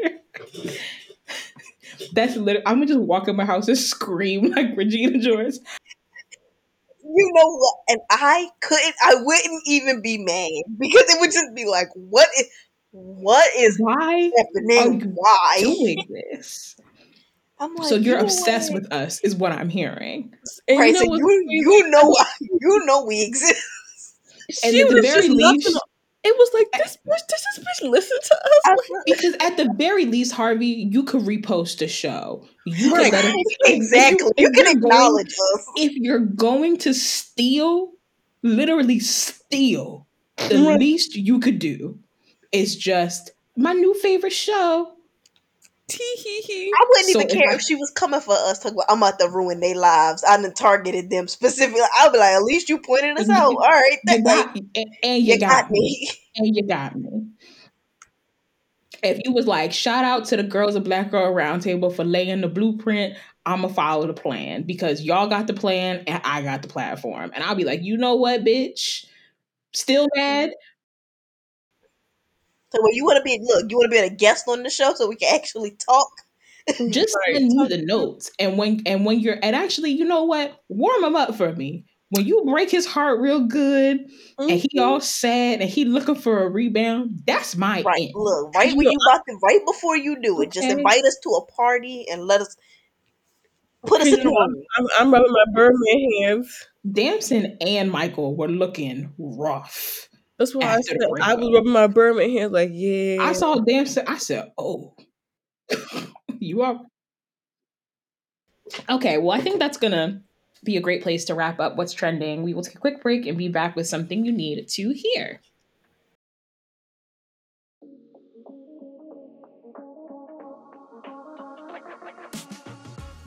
That's literally. I'm gonna just walk in my house and scream like Regina George you know what? And I couldn't. I wouldn't even be mad [laughs] because it would just be like, what is, what is why happening? Why doing [laughs] this? I'm like, so you're you obsessed with us, is what I'm hearing. And right, you know, so you, you know, you know we exist. And she at the very least, it was like this bitch, does this bitch listen to us? because at the very least, Harvey, you could repost the show. You right. could it, [laughs] [laughs] exactly. You, you can acknowledge going, us. If you're going to steal, literally steal, the right. least you could do is just my new favorite show. I wouldn't so even care if, I, if, she was coming for us. Talking about, I'm about to ruin their lives. I done targeted them specifically. I'll be like, at least you pointed us out. All right, you got, and, and you, you got, got me. me. And you got me. If you was like, shout out to the girls of Black Girl Roundtable for laying the blueprint, I'ma follow the plan because y'all got the plan and I got the platform. And I'll be like, you know what, bitch? Still mad, so when you want to be look, you want to be a guest on the show so we can actually talk. [laughs] Just send me the notes, and when and when you're and actually, you know what? Warm him up for me. When you break his heart real good, mm-hmm. and he mm-hmm. all sad, and he looking for a rebound, that's my right. End. Look, right when you about to, right before you do it, okay. just invite us to a party and let us put us in the I'm, I'm rubbing my Birdman hands. Damson and Michael were looking rough. That's why I said I was rubbing my Birdman hands like, yeah. I saw Damson. I said, oh, [laughs] you are. Okay, well, I think that's gonna be a great place to wrap up what's trending. We will take a quick break and be back with something you need to hear.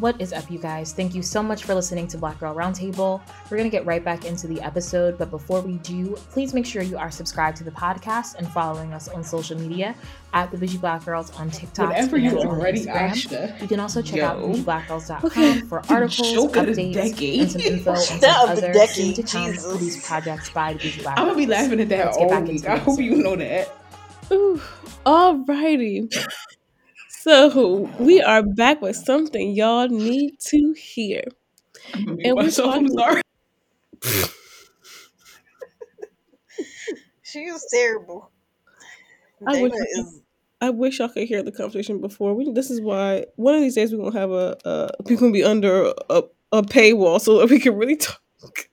What is up, you guys? Thank you so much for listening to Black Girl Roundtable. We're going to get right back into the episode, but before we do, please make sure you are subscribed to the podcast and following us on social media at the Bougie Black Girls on TikTok. Whatever you already Instagram. You can also check Yo. out BougieBlackGirls.com okay. for articles, updates, and some info [laughs] on some other decade. to come Jesus. these projects by the Bougie Black I'm going to be laughing at that all week. I hope you know that. Ooh, alrighty. So we are back with something y'all need to hear. And we're talking. Sorry. she is terrible. I wish, is... I wish y'all could hear the conversation before. We, this is why one of these days we're gonna have a uh, people gonna be under a, a paywall so that we can really [laughs] talk.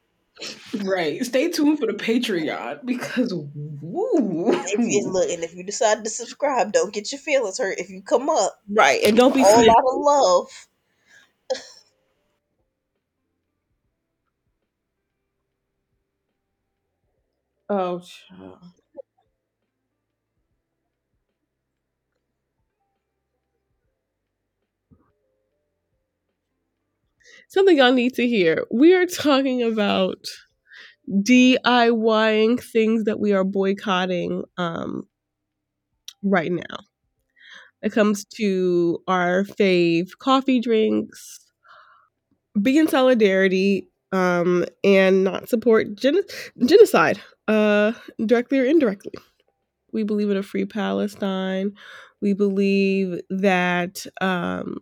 Right. Stay tuned for the Patreon because woo. If you, look, and if you decide to subscribe, don't get your feelings hurt if you come up. Right, and don't be all out of love. [laughs] oh, child. something y'all need to hear. We are talking about DIYing things that we are boycotting um, right now. it comes to our fave coffee drinks, be in solidarity, um, and not support gen- genocide, uh, directly or indirectly. We believe in a free Palestine. We believe that um,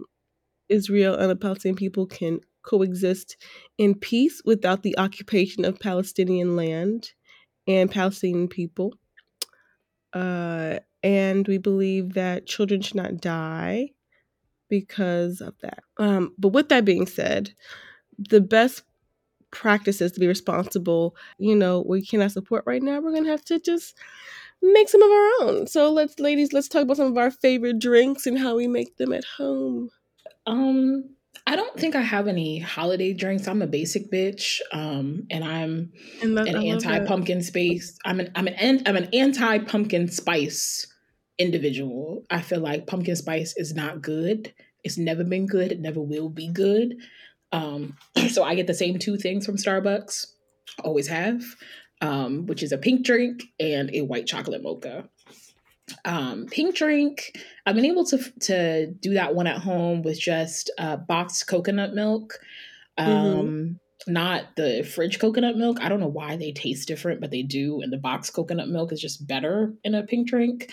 Israel and the Palestinian people can coexist in peace without the occupation of Palestinian land and Palestinian people. Uh, and we believe that children should not die because of that. Um, but with that being said, the best practices to be responsible, you know, we cannot support right now. We're gonna have to just make some of our own. So let's, ladies, let's talk about some of our favorite drinks and how we make them at home. Um, I don't think I have any holiday drinks. I'm a basic bitch, um, and I'm And an anti pumpkin space. I'm an I'm an an- I'm an anti pumpkin spice individual. I feel like pumpkin spice is not good. It's never been good. It never will be good. Um, [clears throat] so I get the same two things from Starbucks. Always have, um, which is a pink drink and a white chocolate mocha. Um, pink drink. I've been able to to do that one at home with just uh, boxed coconut milk. Um, not the fridge coconut milk. I don't know why they taste different, but they do. And the boxed coconut milk is just better in a pink drink.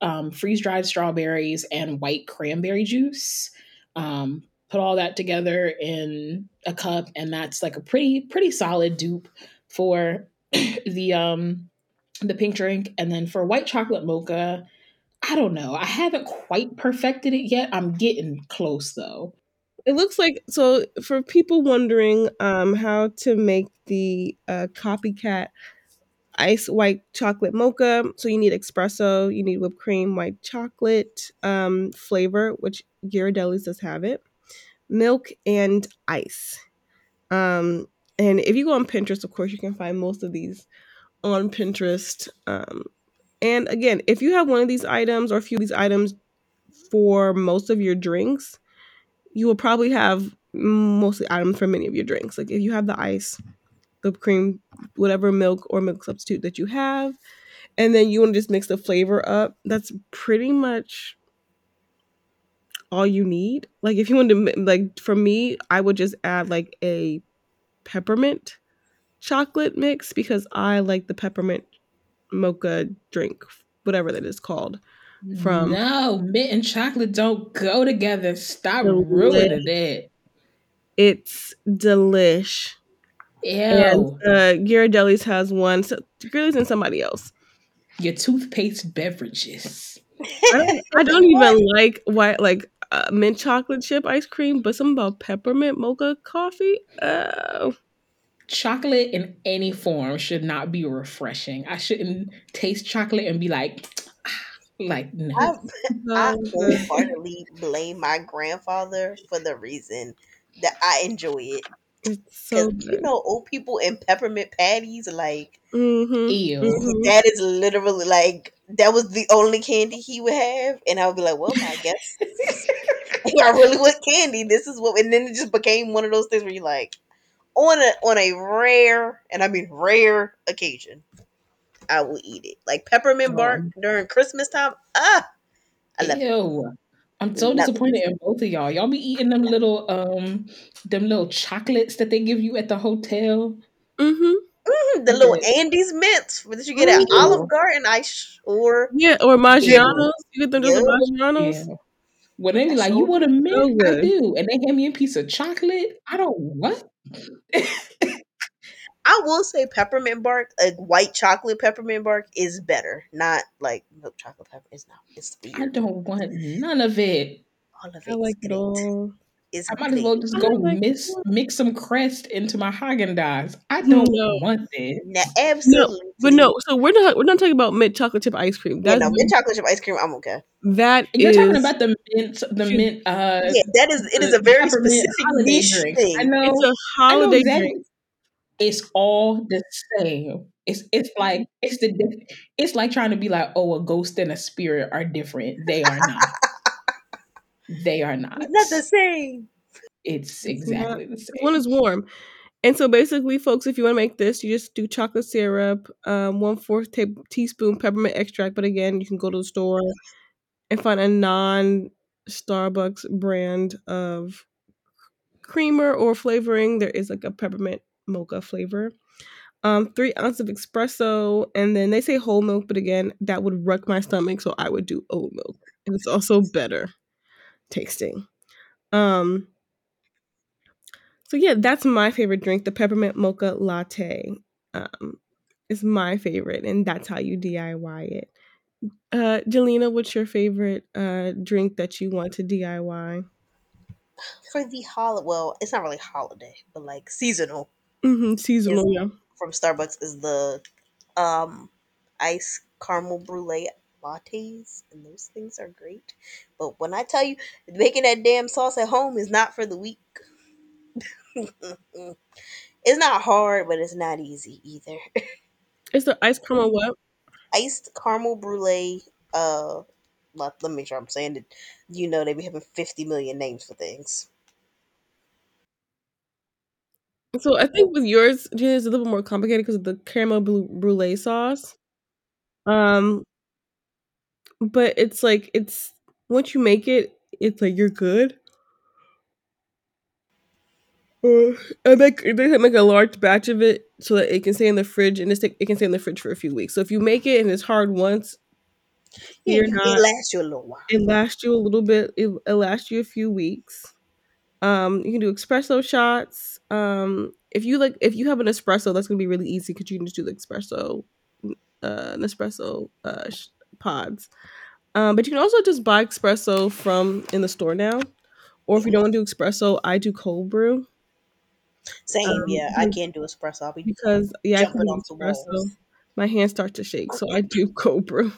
Um, freeze dried strawberries and white cranberry juice. Um, put all that together in a cup, and that's like a pretty pretty solid dupe for [coughs] the um the pink drink. And then for white chocolate mocha, I don't know. I haven't quite perfected it yet. I'm getting close though. It looks like so for people wondering um, how to make the uh, copycat ice white chocolate mocha. So you need espresso, you need whipped cream, white chocolate um, flavor, which Ghirardelli's does have it, milk and ice. Um, and if you go on Pinterest, of course, you can find most of these on Pinterest. Um, and again, if you have one of these items or a few of these items for most of your drinks, you will probably have mostly items for many of your drinks. Like if you have the ice, the cream, whatever milk or milk substitute that you have, and then you want to just mix the flavor up, that's pretty much all you need. Like if you want to like for me, I would just add like a peppermint chocolate mix because I like the peppermint mocha drink, whatever that is called. From- no mint and chocolate don't go together. Stop Delish. ruining it. It's delish. Ew. And uh Ghirardelli's has one. So Ghirardelli's and somebody else. Your toothpaste beverages. I don't, I don't even like white like uh, mint chocolate chip ice cream, but something about peppermint mocha coffee. Oh, Chocolate in any form should not be refreshing. I shouldn't taste chocolate and be like, [tsk] like no. I, I no. wholeheartedly blame my grandfather for the reason that I enjoy it. it's so Because you know, old people and peppermint patties, like hmm Ew. Mhm. that is literally like that was the only candy he would have, and I would be like, well, I guess [laughs] [laughs] I really want candy. This is what, and then it just became one of those things where you're like, on a on a rare, and I mean rare occasion, I will eat it. Like peppermint bark during Christmas time. Ah, I love it. Ew. I'm so disappointed in both of y'all. Y'all be eating them [laughs] little um them little chocolates that they give you at the hotel. hmm Mhm, the little Okay. Andes mints that you get at Ooh. Olive Garden. I sure Yeah, or Maggiano's. You get them just at Yeah. Maggiano's. Yeah. When they be like, so you want a mint? so I do. And they hand me a piece of chocolate. I don't what? [laughs] I will say peppermint bark, a white chocolate peppermint bark is better. Not like milk chocolate pepper. It's not. It's I don't want none of it. All of it. I like it all. It's I might as well just go like mix it. mix some crest into my Haagen Dazs. I don't No. want it. Now, absolutely. But no, so we're not we're not talking about mint chocolate chip ice cream. Yeah, That's no, mint chocolate chip ice cream. I'm okay. that You're is talking about the mint, the Shoot. mint. Uh, Yeah, that is. It is a very specific holiday niche drink. thing. I know. it's a know holiday exactly. drink. It's all the same. It's it's like it's the it's like trying to be like, oh, a ghost and a spirit are different. They are not. They are not. It's not the same. It's It's exactly the same. One is warm. And so basically, folks, if you want to make this, you just do chocolate syrup, um, one fourth ta- teaspoon peppermint extract. But again, you can go to the store and find a non Starbucks brand of creamer or flavoring. There is like a peppermint mocha flavor. Um, three ounces of espresso, and then they say whole milk, but again, that would wreck my stomach, so I would do oat milk, and it's also better tasting. Um, so yeah, that's my favorite drink, the peppermint mocha latte. Um, is my favorite, and that's how you DIY it. Uh, Jelena, what's your favorite uh drink that you want to DIY? For the holiday, well, it's not really holiday, but like seasonal Mm-hmm, seasonal, yeah. from Starbucks is the um ice caramel brulee lattes, and those things are great. But when I tell you, making that damn sauce at home is not for the weak. [laughs] it's not hard, but it's not easy either. Is the ice [laughs] caramel what? Iced caramel brulee. Uh, let, let me make sure I'm saying it. You know they be having 50 million names for things. So I think with yours, Jelena, it's a little bit more complicated because of the caramel bru- brulee sauce. Um, but it's like it's once you make it, it's like you're good. Uh, I make they make a large batch of it so that it can stay in the fridge and it's, it can stay in the fridge for a few weeks. So if you make it and it's hard once, Yeah, you're it lasts you a little while. It lasts you a little bit. It, it lasts you a few weeks. Um, you can do espresso shots. Um, if you like, if you have an espresso, that's gonna be really easy because you can just do the espresso, uh, Nespresso uh, sh- pods. Um, but you can also just buy espresso from in the store now. Or if you don't want to do espresso, I do cold brew. Same, Um, yeah. I can't do espresso. I'll be because yeah, I jumping can do espresso. My hands start to shake, so I do [laughs] cold brew.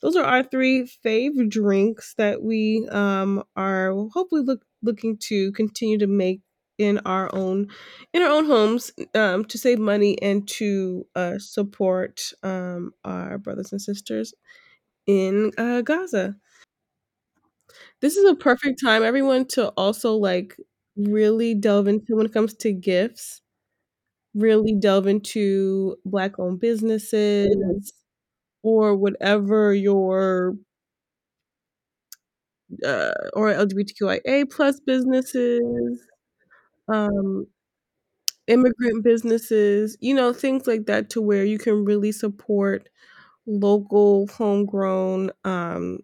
Those are our three fave drinks that we um are hopefully look looking to continue to make in our own in our own homes um to save money and to uh support um our brothers and sisters in uh Gaza. This is a perfect time everyone to also like really delve into when it comes to gifts really delve into black owned businesses or whatever your uh, or LGBTQIA plus businesses, um, immigrant businesses, you know, things like that to where you can really support local homegrown um,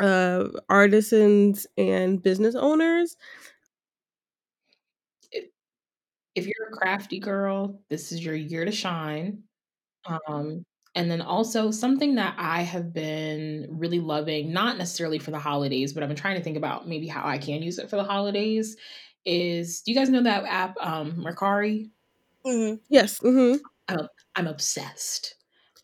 uh, artisans and business owners. If you're a crafty girl, this is your year to shine. Um, and then also something that I have been really loving, not necessarily for the holidays, but I've been trying to think about maybe how I can use it for the holidays. Is do you guys know that app, um, Mercari? hmm Yes. Mm-hmm. I'm, I'm obsessed.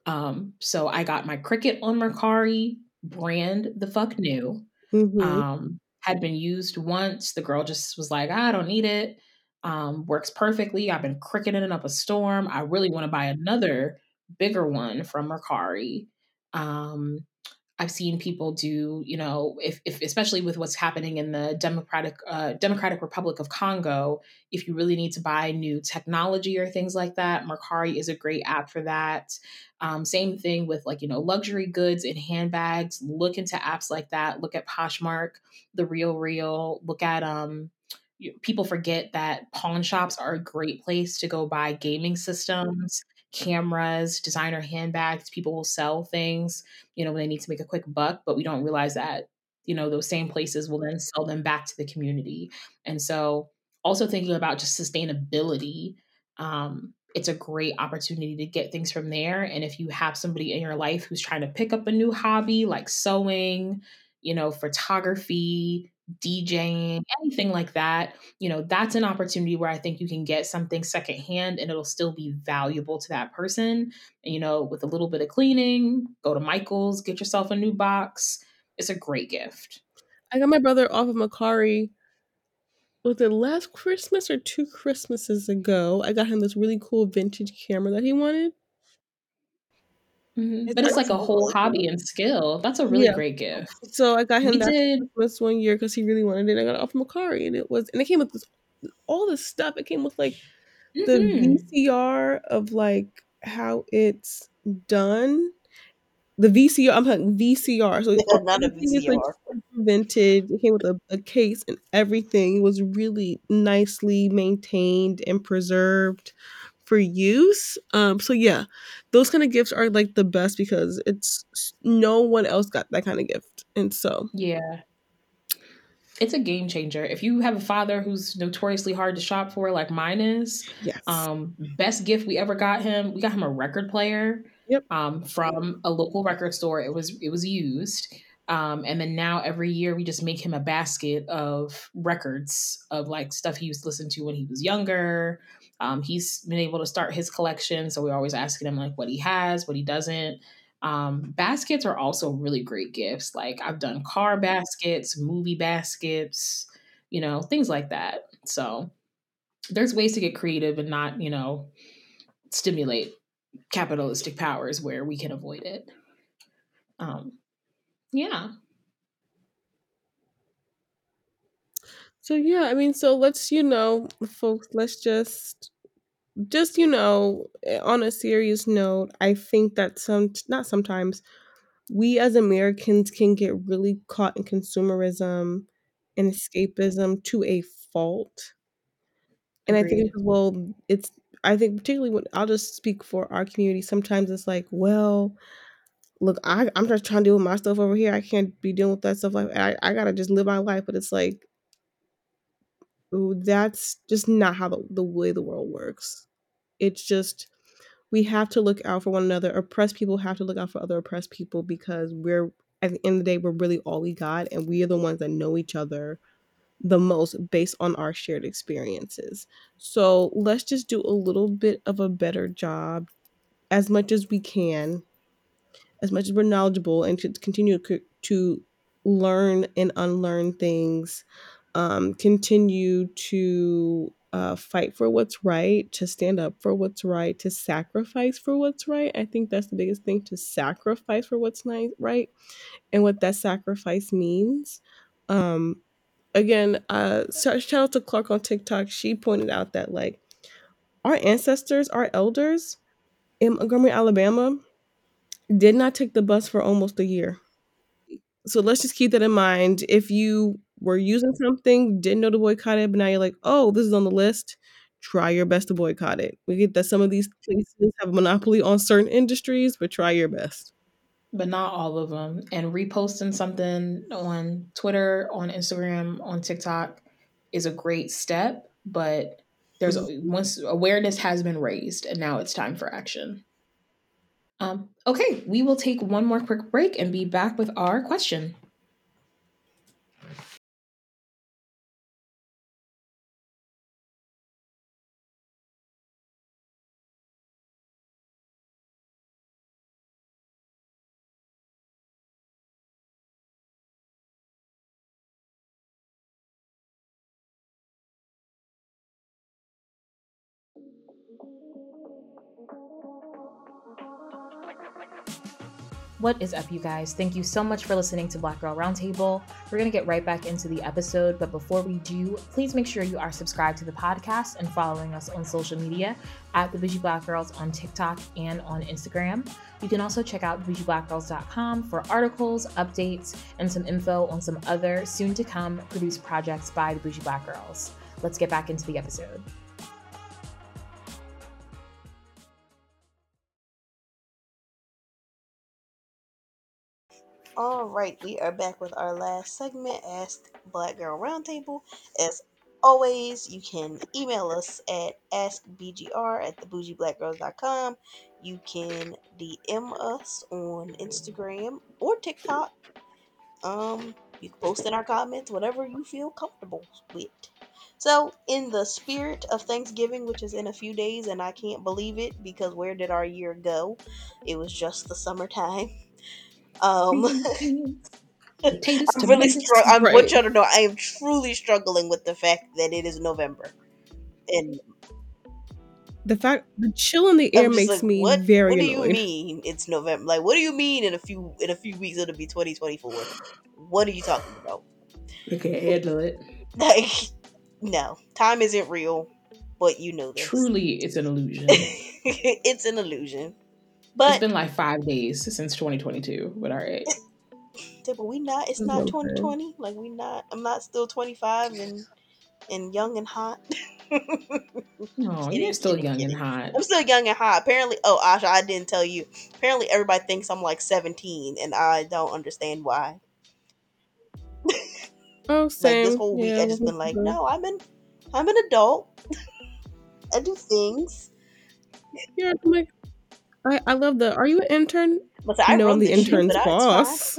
Um, so I got my Cricut on Mercari, brand the fuck new. hmm Um, had been used once. The girl just was like, I don't need it. Um, works perfectly. I've been cricketing it up a storm. I really want to buy another bigger one from Mercari. Um, I've seen people do, you know, if, if especially with what's happening in the Democratic uh, Democratic Republic of Congo, if you really need to buy new technology or things like that, Mercari is a great app for that. Um, same thing with like you know luxury goods and handbags. Look into apps like that. Look at Poshmark, the Real Real. Look at um. People forget that pawn shops are a great place to go buy gaming systems, cameras, designer handbags. People will sell things you know, when they need to make a quick buck, but we don't realize that, you know, those same places will then sell them back to the community. And so also thinking about just sustainability, um, it's a great opportunity to get things from there. And if you have somebody in your life who's trying to pick up a new hobby like sewing, you know, photography, DJing, anything like that, you know, that's an opportunity where I think you can get something secondhand and it'll still be valuable to that person you know, with a little bit of cleaning, go to Michael's, get yourself a new box. It's a great gift. I got my brother off of Mercari. Was it last Christmas or two Christmases ago? I got him this really cool vintage camera that he wanted. Mhm. It's But it's like a personal. whole hobby and skill. That's a really Yeah. great gift. So I got him We that did. Christmas one year because he really wanted it. I got it off of Mercari, and it was, and it came with this, all this stuff. It came with like the Mhm. VCR of like how it's done, the VCR. I'm talking VCR. So Not a everything is, like, VCR. vintage. It came with a, a case and everything. It was really nicely maintained and preserved for use. Um, so yeah, those kind of gifts are like the best because it's no one else got that kind of gift, and so Yeah. It's a game changer. If you have a father who's notoriously hard to shop for, like mine is, yes, um, best gift we ever got him, we got him a record player. Yep. Um, from a local record store. It was it was used. Um, and then now every year we just make him a basket of records of like stuff he used to listen to when he was younger. Um, he's been able to start his collection, so we're always asking him like what he has, what he doesn't. Um, baskets are also really great gifts. Like I've done car baskets, movie baskets, you know, things like that. So there's ways to get creative and not, you know, stimulate capitalistic powers where we can avoid it. Um, yeah. So yeah, I mean, so let's you know, folks, let's just just you know, eh, on a serious note, I think that some not sometimes we as Americans can get really caught in consumerism and escapism to a fault. And I think Agreed. well, it's I think particularly when I'll just speak for our community. Sometimes it's like, well, look, I I'm just trying to deal with my stuff over here. I can't be dealing with that stuff. Like I I gotta just live my life. But it's like that's just not how the, the way the world works. It's just we have to look out for one another. Oppressed people have to look out for other oppressed people because we're at the end of the day we're really all we got, and we are the ones that know each other the most based on our shared experiences. So let's just do a little bit of a better job as much as we can, as much as we're knowledgeable, and to continue to, to learn and unlearn things, um, continue to uh, fight for what's right, to stand up for what's right, to sacrifice for what's right. I think that's the biggest thing to sacrifice for what's ni- right and what that sacrifice means. Um, again, uh, so- shout out to Clark on TikTok. She pointed out that like our ancestors, our elders in Montgomery, Alabama, did not take the bus for almost a year. So let's just keep that in mind. If you were using something, didn't know to boycott it, but now you're like, oh, this is on the list. Try your best to boycott it. We get that some of these places have a monopoly on certain industries, but try your best. but not all of them. And reposting something on Twitter, on Instagram, on TikTok is a great step, but there's once awareness has been raised and now it's time for action. Um, okay, we will take one more quick break and be back with our question. What is up, you guys? Thank you so much for listening to Black Girl Roundtable. We're going to get right back into the episode, but before we do, please make sure you are subscribed to the podcast and following us on social media at The Bougie Black Girls on TikTok and on Instagram. You can also check out bougieblackgirls.com for articles, updates, and some info on some other soon to come produced projects by the Bougie Black Girls. Let's get back into the episode. All right, we are back with our last segment, Ask Black Girl Roundtable. As always, you can email us at askbgr at thebougieblackgirls.com. You can DM us on Instagram or TikTok. Um, you can post in our comments, whatever you feel comfortable with. So, in the spirit of Thanksgiving, which is in a few days, and I can't believe it because where did our year go? It was just the summertime. [laughs] Um, Potatoes, [laughs] I'm really tomatoes. struggling. I Right. want y'all to know I am truly struggling with the fact that it is November, and The fact the chill in the air makes like, me what? very what do you mean it's November? Like, what do you mean in a few in a few weeks it'll be 2024? What are you talking about? Okay, handle it. [laughs] Like, no, time isn't real, but you know this. Truly, it's an illusion. [laughs] it's an illusion. But it's been like five days since 2022, but all right. [laughs] Yeah, but we not. It's That's not okay. 2020. Like we not. I'm not still 25 and and young and hot. [laughs] No, Kidding, you're still kidding, young and hot. I'm still young and hot. Apparently, oh Asha, I didn't tell you. Apparently, everybody thinks I'm like 17, and I don't understand why. Oh, [laughs] Like same. this whole week, yeah, I just been like, no, I'm an I'm an adult. I do things. Yeah, I'm like, I, I love the. Are you an intern? But I know I'm the this intern's but I- it's fine. boss.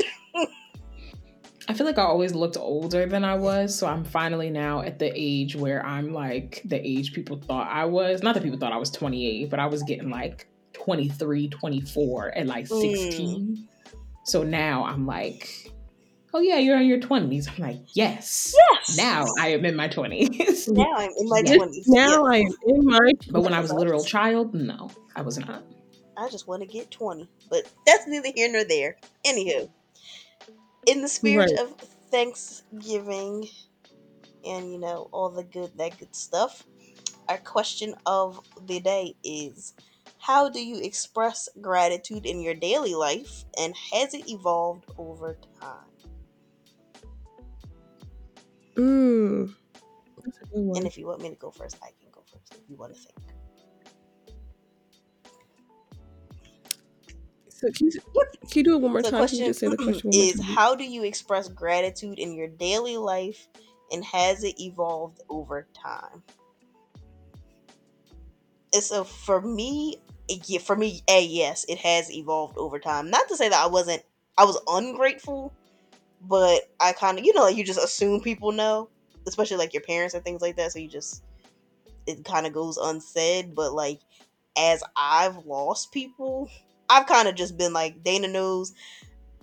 I feel like I always looked older than I was, so I'm finally now at the age where I'm like the age people thought I was. Not that people thought I was 28, but I was getting like 23, 24 at like Mm. 16. So now I'm like, oh yeah, you're in your 20s. I'm like, yes. Yes. Now I am in my 20s. Now I'm in my [laughs] Yes. twenties. Now I am in my. but when I was a literal child, no, I was not. I just want to get 20. But that's neither here nor there. Anywho, in the spirit Right. of Thanksgiving and, you know, all the good, that good stuff, our question of the day is How do you express gratitude in your daily life and has it evolved over time? Mm. That's a good one. And if you want me to go first, I can go first if you want to think. So can you, can you do it one more time? Can you just say the question one more is how do you express gratitude in your daily life and has it evolved over time? And so for me, yeah, for me, a yes, it has evolved over time. Not to say that I wasn't, I was ungrateful, but I kind of, you know, like you just assume people know, especially like your parents and things like that. So you just, it kind of goes unsaid. But like, as I've lost people, I've kind of just been like, Dana knows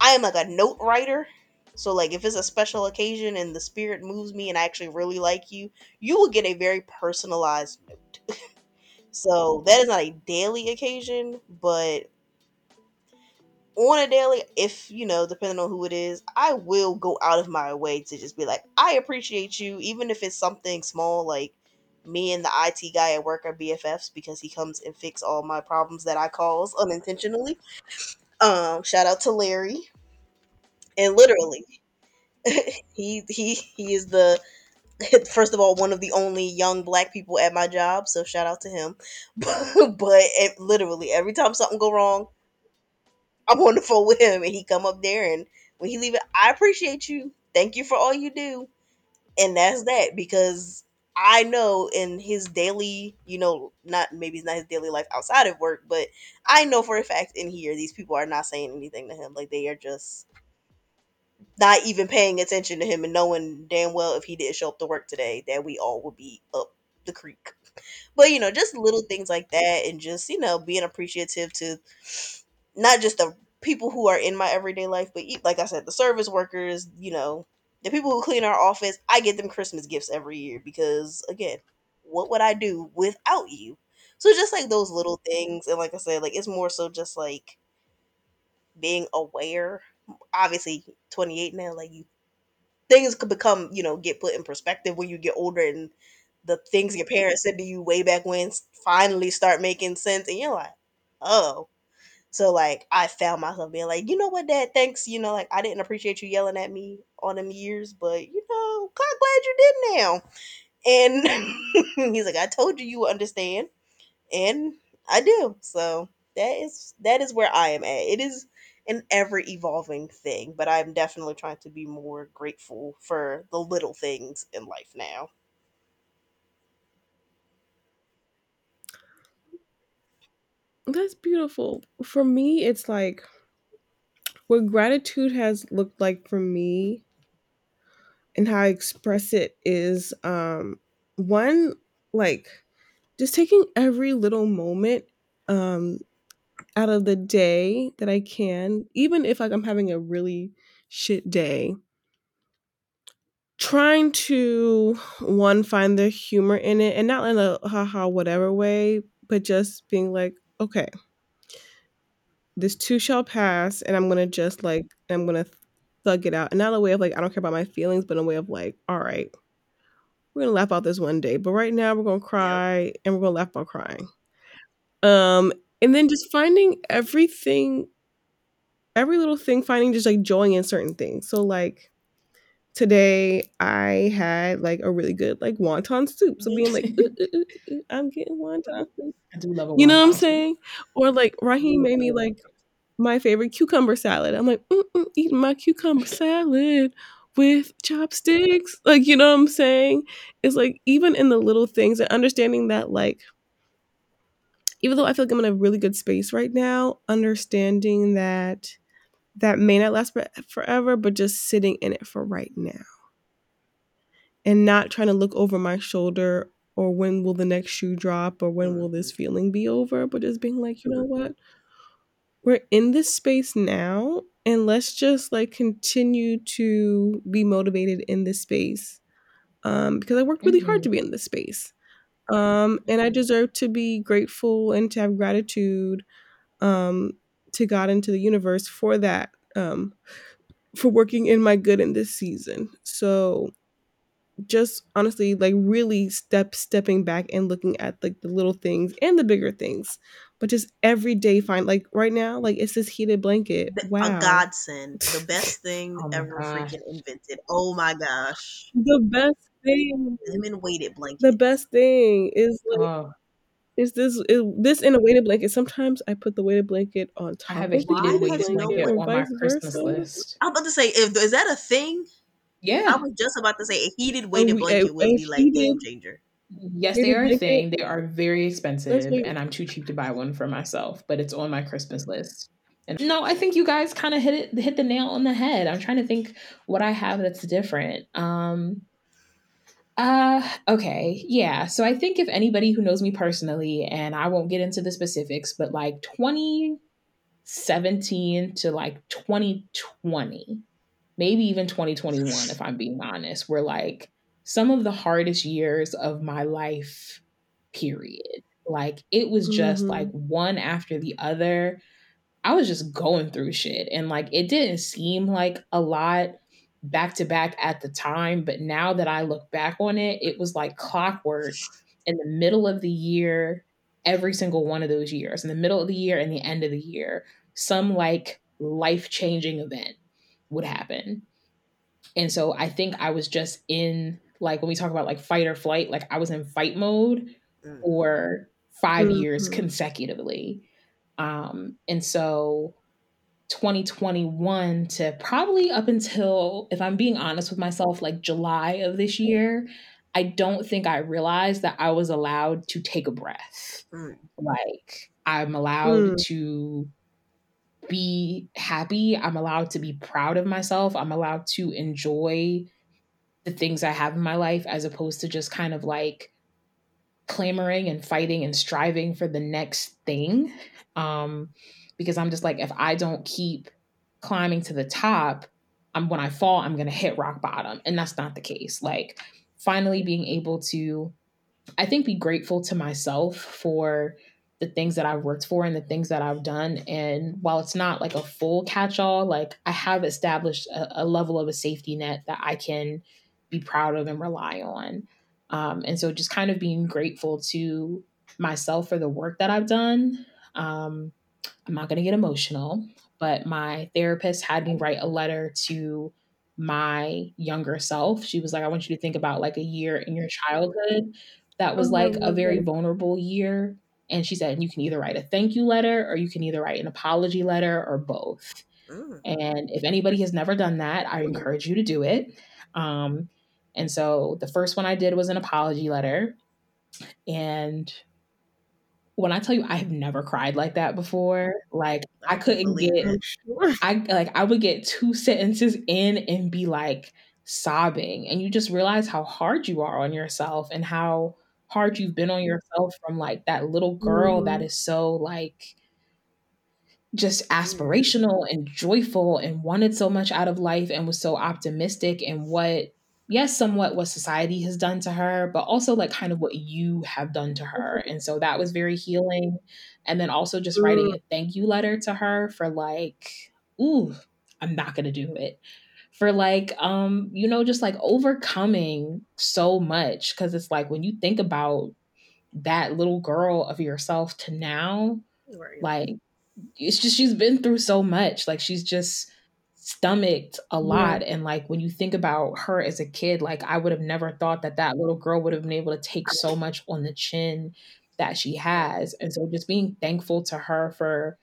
I am like a note writer. So like if it's a special occasion and the spirit moves me and I actually really like you, you will get a very personalized note. [laughs] so that is not a daily occasion, but on a daily, if you know, depending on who it is, I will go out of my way to just be like, I appreciate you, even if it's something small like me and the IT guy at work are BFFs because he comes and fix all my problems that I cause unintentionally. Um, shout out to Larry. And literally, [laughs] he he he is the [laughs] first of all one of the only young black people at my job, so shout out to him. [laughs] but it, literally every time something go wrong, I'm on the phone with him, and he come up there, and when he leave it, I appreciate you. Thank you for all you do, and that's that because I know in his daily, you know, not maybe it's not his daily life outside of work, but I know for a fact in here these people are not saying anything to him. Like they are just not even paying attention to him and knowing damn well if he didn't show up to work today that we all would be up the creek. But you know, just little things like that and just, you know, being appreciative to not just the people who are in my everyday life, but like I said, the service workers, you know, the people who clean our office, I get them Christmas gifts every year because again, what would I do without you? So just like those little mm-hmm. things and like I said, like it's more so just like being aware. Obviously, 28 now, like you things could become, you know, get put in perspective when you get older and the things your mm-hmm. parents said to you way back when finally start making sense and you're like, "Oh." So like I found myself being like, "You know what, dad, thanks, you know, like I didn't appreciate you yelling at me all them years, but you know, I'm glad you did now." And [laughs] he's like, "I told you you would understand." And I do. So that is that is where I am at. It is an ever evolving thing, but I'm definitely trying to be more grateful for the little things in life now. That's beautiful. For me, it's like what gratitude has looked like for me and how I express it is um one like just taking every little moment um out of the day that I can, even if like I'm having a really shit day, trying to one find the humor in it and not in a haha whatever way, but just being like, okay, this too shall pass, and I'm gonna just like I'm gonna thug it out, and not a way of like I don't care about my feelings, but in a way of like, all right, we're gonna laugh about this one day, but right now we're gonna cry and we're gonna laugh about crying. Um, and then just finding everything every little thing finding just like joy in certain things. So like today I had like a really good like wonton soup. So being like, uh, ooh, uh, ooh, uh, ooh, I'm getting wonton [laughs] soup. I do love a You know what I'm saying? Or like Raheem made me like my favorite cucumber salad. I'm like, Mm-mm, eating my cucumber salad with chopsticks. Like, you know what I'm saying? It's like even in the little things and understanding that like even though I feel like I'm in a really good space right now, understanding that that may not last forever, but just sitting in it for right now. And not trying to look over my shoulder or when will the next shoe drop or when will this feeling be over, but just being like, you know what? We're in this space now, and let's just like continue to be motivated in this space. Um, because I worked really mm-hmm. hard to be in this space. Um, and I deserve to be grateful and to have gratitude um, to God and to the universe for that, um, for working in my good in this season. So just honestly like really step stepping back and looking at like the little things and the bigger things. But just every day find like right now like it's this heated blanket. Wow a godsend. The [laughs] best thing oh ever gosh. freaking invented. Oh my gosh. The best thing. Lemon weighted blanket. the best thing is like oh. Is this is this in a weighted blanket? Sometimes I put the weighted blanket on top. I have a heated weighted blanket on my Christmas versa. list. I'm about to say, if is that a thing? Yeah, I was just about to say a heated weighted blanket would be like game changer. Yes, they are a thing. They are very expensive, and I'm too cheap to buy one for myself. But it's on my Christmas list. And no, I think you guys kind of hit it, hit the nail on the head. I'm trying to think what I have that's different. Um, uh, okay. Yeah. So I think if anybody who knows me personally, and I won't get into the specifics, but like 2017 to like 2020, maybe even 2021, if I'm being honest, were like some of the hardest years of my life, period. Like it was just mm-hmm. like one after the other. I was just going through shit. And like it didn't seem like a lot back to back at the time, but now that I look back on it, it was like clockwork in the middle of the year, every single one of those years, in the middle of the year and the end of the year, some like life changing event would happen. And so I think I was just in like when we talk about like fight or flight, like I was in fight mode mm. for 5 mm-hmm. years consecutively. Um, and so 2021 to probably up until, if I'm being honest with myself, like July of this year, I don't think I realized that I was allowed to take a breath. Mm. Like, I'm allowed mm. to be happy. I'm allowed to be proud of myself. I'm allowed to enjoy the things I have in my life as opposed to just kind of like clamoring and fighting and striving for the next thing. Um, because I'm just like, if I don't keep climbing to the top, I'm when I fall, I'm gonna hit rock bottom. And that's not the case. Like finally being able to, I think, be grateful to myself for the things that I've worked for and the things that I've done. And while it's not like a full catch all, like I have established a, a, level of a safety net that I can be proud of and rely on. Um, and so just kind of being grateful to myself for the work that I've done. Um, I'm not going to get emotional, but my therapist had me write a letter to my younger self. She was like, I want you to think about like a year in your childhood that was like a very vulnerable year. And she said, you can either write a thank you letter or you can either write an apology letter or both. Mm. And if anybody has never done that, I encourage you to do it. Um, and so the first one I did was an apology letter. And when I tell you I have never cried like that before, like I couldn't get [laughs] I like I would get two sentences in and be like sobbing and you just realize how hard you are on yourself and how hard you've been on yourself from like that little girl mm. that is so like just aspirational and joyful and wanted so much out of life and was so optimistic and what yes, somewhat what society has done to her, but also like kind of what you have done to her. Mm-hmm. And so that was very healing. And then also just writing a thank you letter to her for like, ooh, I'm not gonna do it. For like, um, you know, just like overcoming so much. Cause it's like when you think about that little girl of yourself to now, Right. Like it's just she's been through so much. Like she's just stomached a lot. And like when you think about her as a kid like i would have never thought that that little girl would have been able to take so much on the chin that she has. And so just being thankful to her for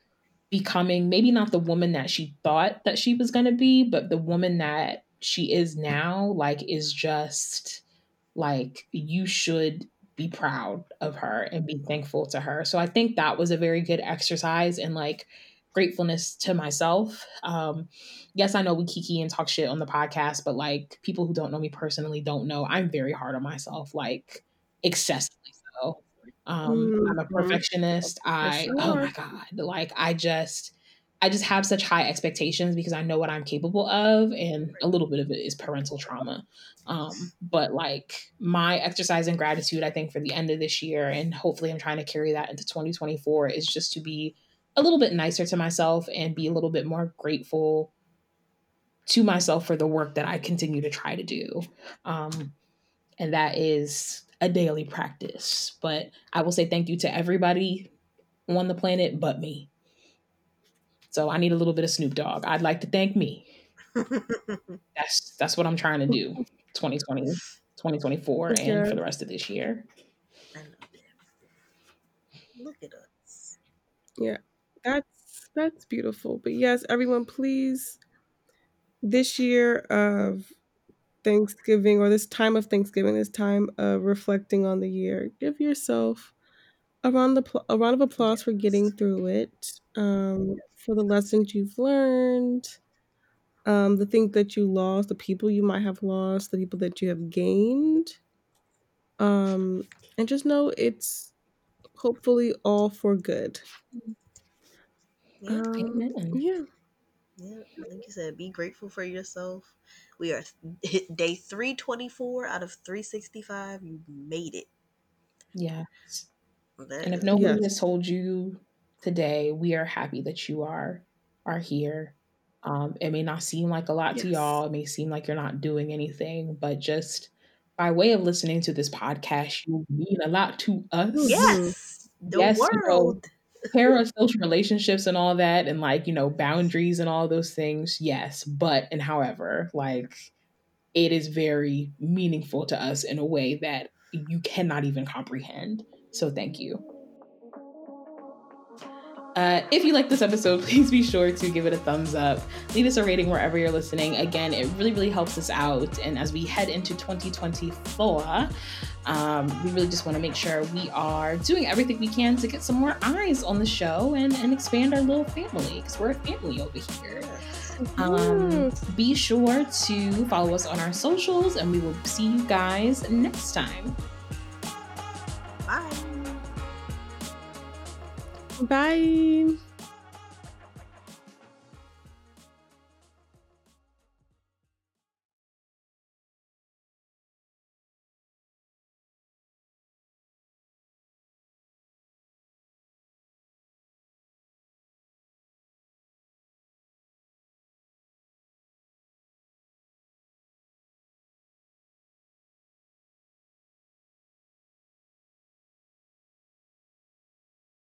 becoming maybe not the woman that she thought that she was going to be but the woman that she is now like is just like you should be proud of her and be thankful to her. So i think that was a very good exercise and like gratefulness to myself. Um, yes, I know we kiki and talk shit on the podcast, but like people who don't know me personally don't know I'm very hard on myself, like excessively so. Um, mm-hmm. I'm a perfectionist. I sure. oh my god, like I just I just have such high expectations because I know what I'm capable of, and a little bit of it is parental trauma. Um, but like my exercise and gratitude, I think for the end of this year, and hopefully I'm trying to carry that into 2024, is just to be a little bit nicer to myself and be a little bit more grateful to myself for the work that I continue to try to do. Um, and that is a daily practice. But I will say thank you to everybody on the planet but me. So I need a little bit of Snoop Dogg. I'd like to thank me. [laughs] that's that's what I'm trying to do 2020, 2024 and for the rest of this year. Look at us. Yeah. That's that's beautiful. But yes, everyone, please, this year of Thanksgiving or this time of Thanksgiving, this time of reflecting on the year, give yourself a round of, a round of applause for getting through it, um, for the lessons you've learned, um, the things that you lost, the people you might have lost, the people that you have gained. Um, and just know it's hopefully all for good. Yeah. Um, yeah. Yeah, like you said, be grateful for yourself. We are hit day 324 out of 365. You made it. Yeah. That and if nobody yes. has told you today, we are happy that you are are here. Um, it may not seem like a lot yes. to y'all. It may seem like you're not doing anything, but just by way of listening to this podcast, you mean a lot to us. Yes, the yes, world. You know, parasocial relationships and all that and like you know boundaries and all those things yes but and however like it is very meaningful to us in a way that you cannot even comprehend. So thank you uh, if you like this episode, [laughs] please be sure to give it a thumbs up. Leave us a rating wherever you're listening. Again, it really, really helps us out. And as we head into 2024, um, we really just want to make sure we are doing everything we can to get some more eyes on the show and, and expand our little family because we're a family over here. Um, be sure to follow us on our socials, and we will see you guys next time. Bye.